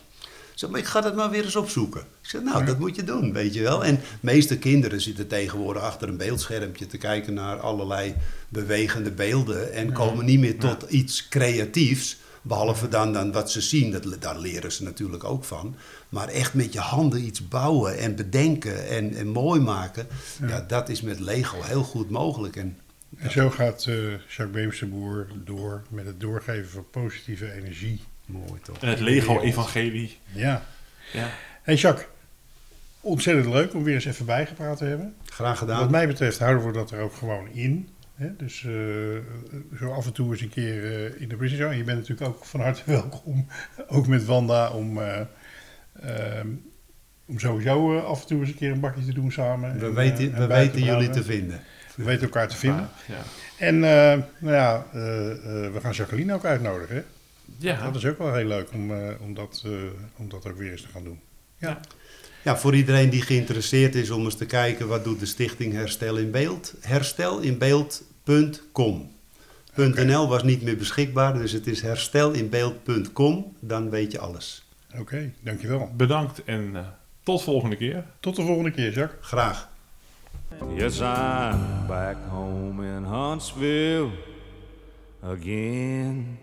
zeg, maar ik ga dat maar weer eens opzoeken. Ik zeg, nou, dat moet je doen, weet je wel. En de meeste kinderen zitten tegenwoordig achter een beeldschermpje te kijken naar allerlei bewegende beelden. En komen niet meer tot iets creatiefs. Behalve dan, dan wat ze zien, dat, daar leren ze natuurlijk ook van. Maar echt met je handen iets bouwen en bedenken en, en mooi maken. Ja. dat is met Lego heel goed mogelijk. En, En zo gaat eh Jacques Beemsterboer door met het doorgeven van positieve energie. Mooi toch? En het Lego-evangelie. Ja. Ja. Hey Jacques, ontzettend leuk om weer eens even bijgepraat te hebben. Graag Wat gedaan. mij betreft houden we dat er ook gewoon in. Hè? Dus eh, zo af en toe eens een keer eh, in de Prison Show. En je bent natuurlijk ook van harte welkom, ook met Wanda, om, eh, ehm, om sowieso af en toe eens een keer een bakje te doen samen. We En, weten, en we weten jullie te vinden. We weten elkaar te vinden. Ja. En eh, nou ja, eh, eh, we gaan Jacqueline ook uitnodigen. Hè? Ja. Dat is ook wel heel leuk om, eh, om, dat, eh, om dat ook weer eens te gaan doen. Ja, Ja, voor iedereen die geïnteresseerd is om eens te kijken wat doet de stichting Herstel in Beeld. Herstelinbeeld.com. .nl was niet meer beschikbaar, dus het is herstelinbeeld.com. Dan weet je alles. oké, dankjewel. Bedankt en eh, tot volgende keer. Tot de volgende keer, Jacques. Graag. Yes, I'm back home in Huntsville again.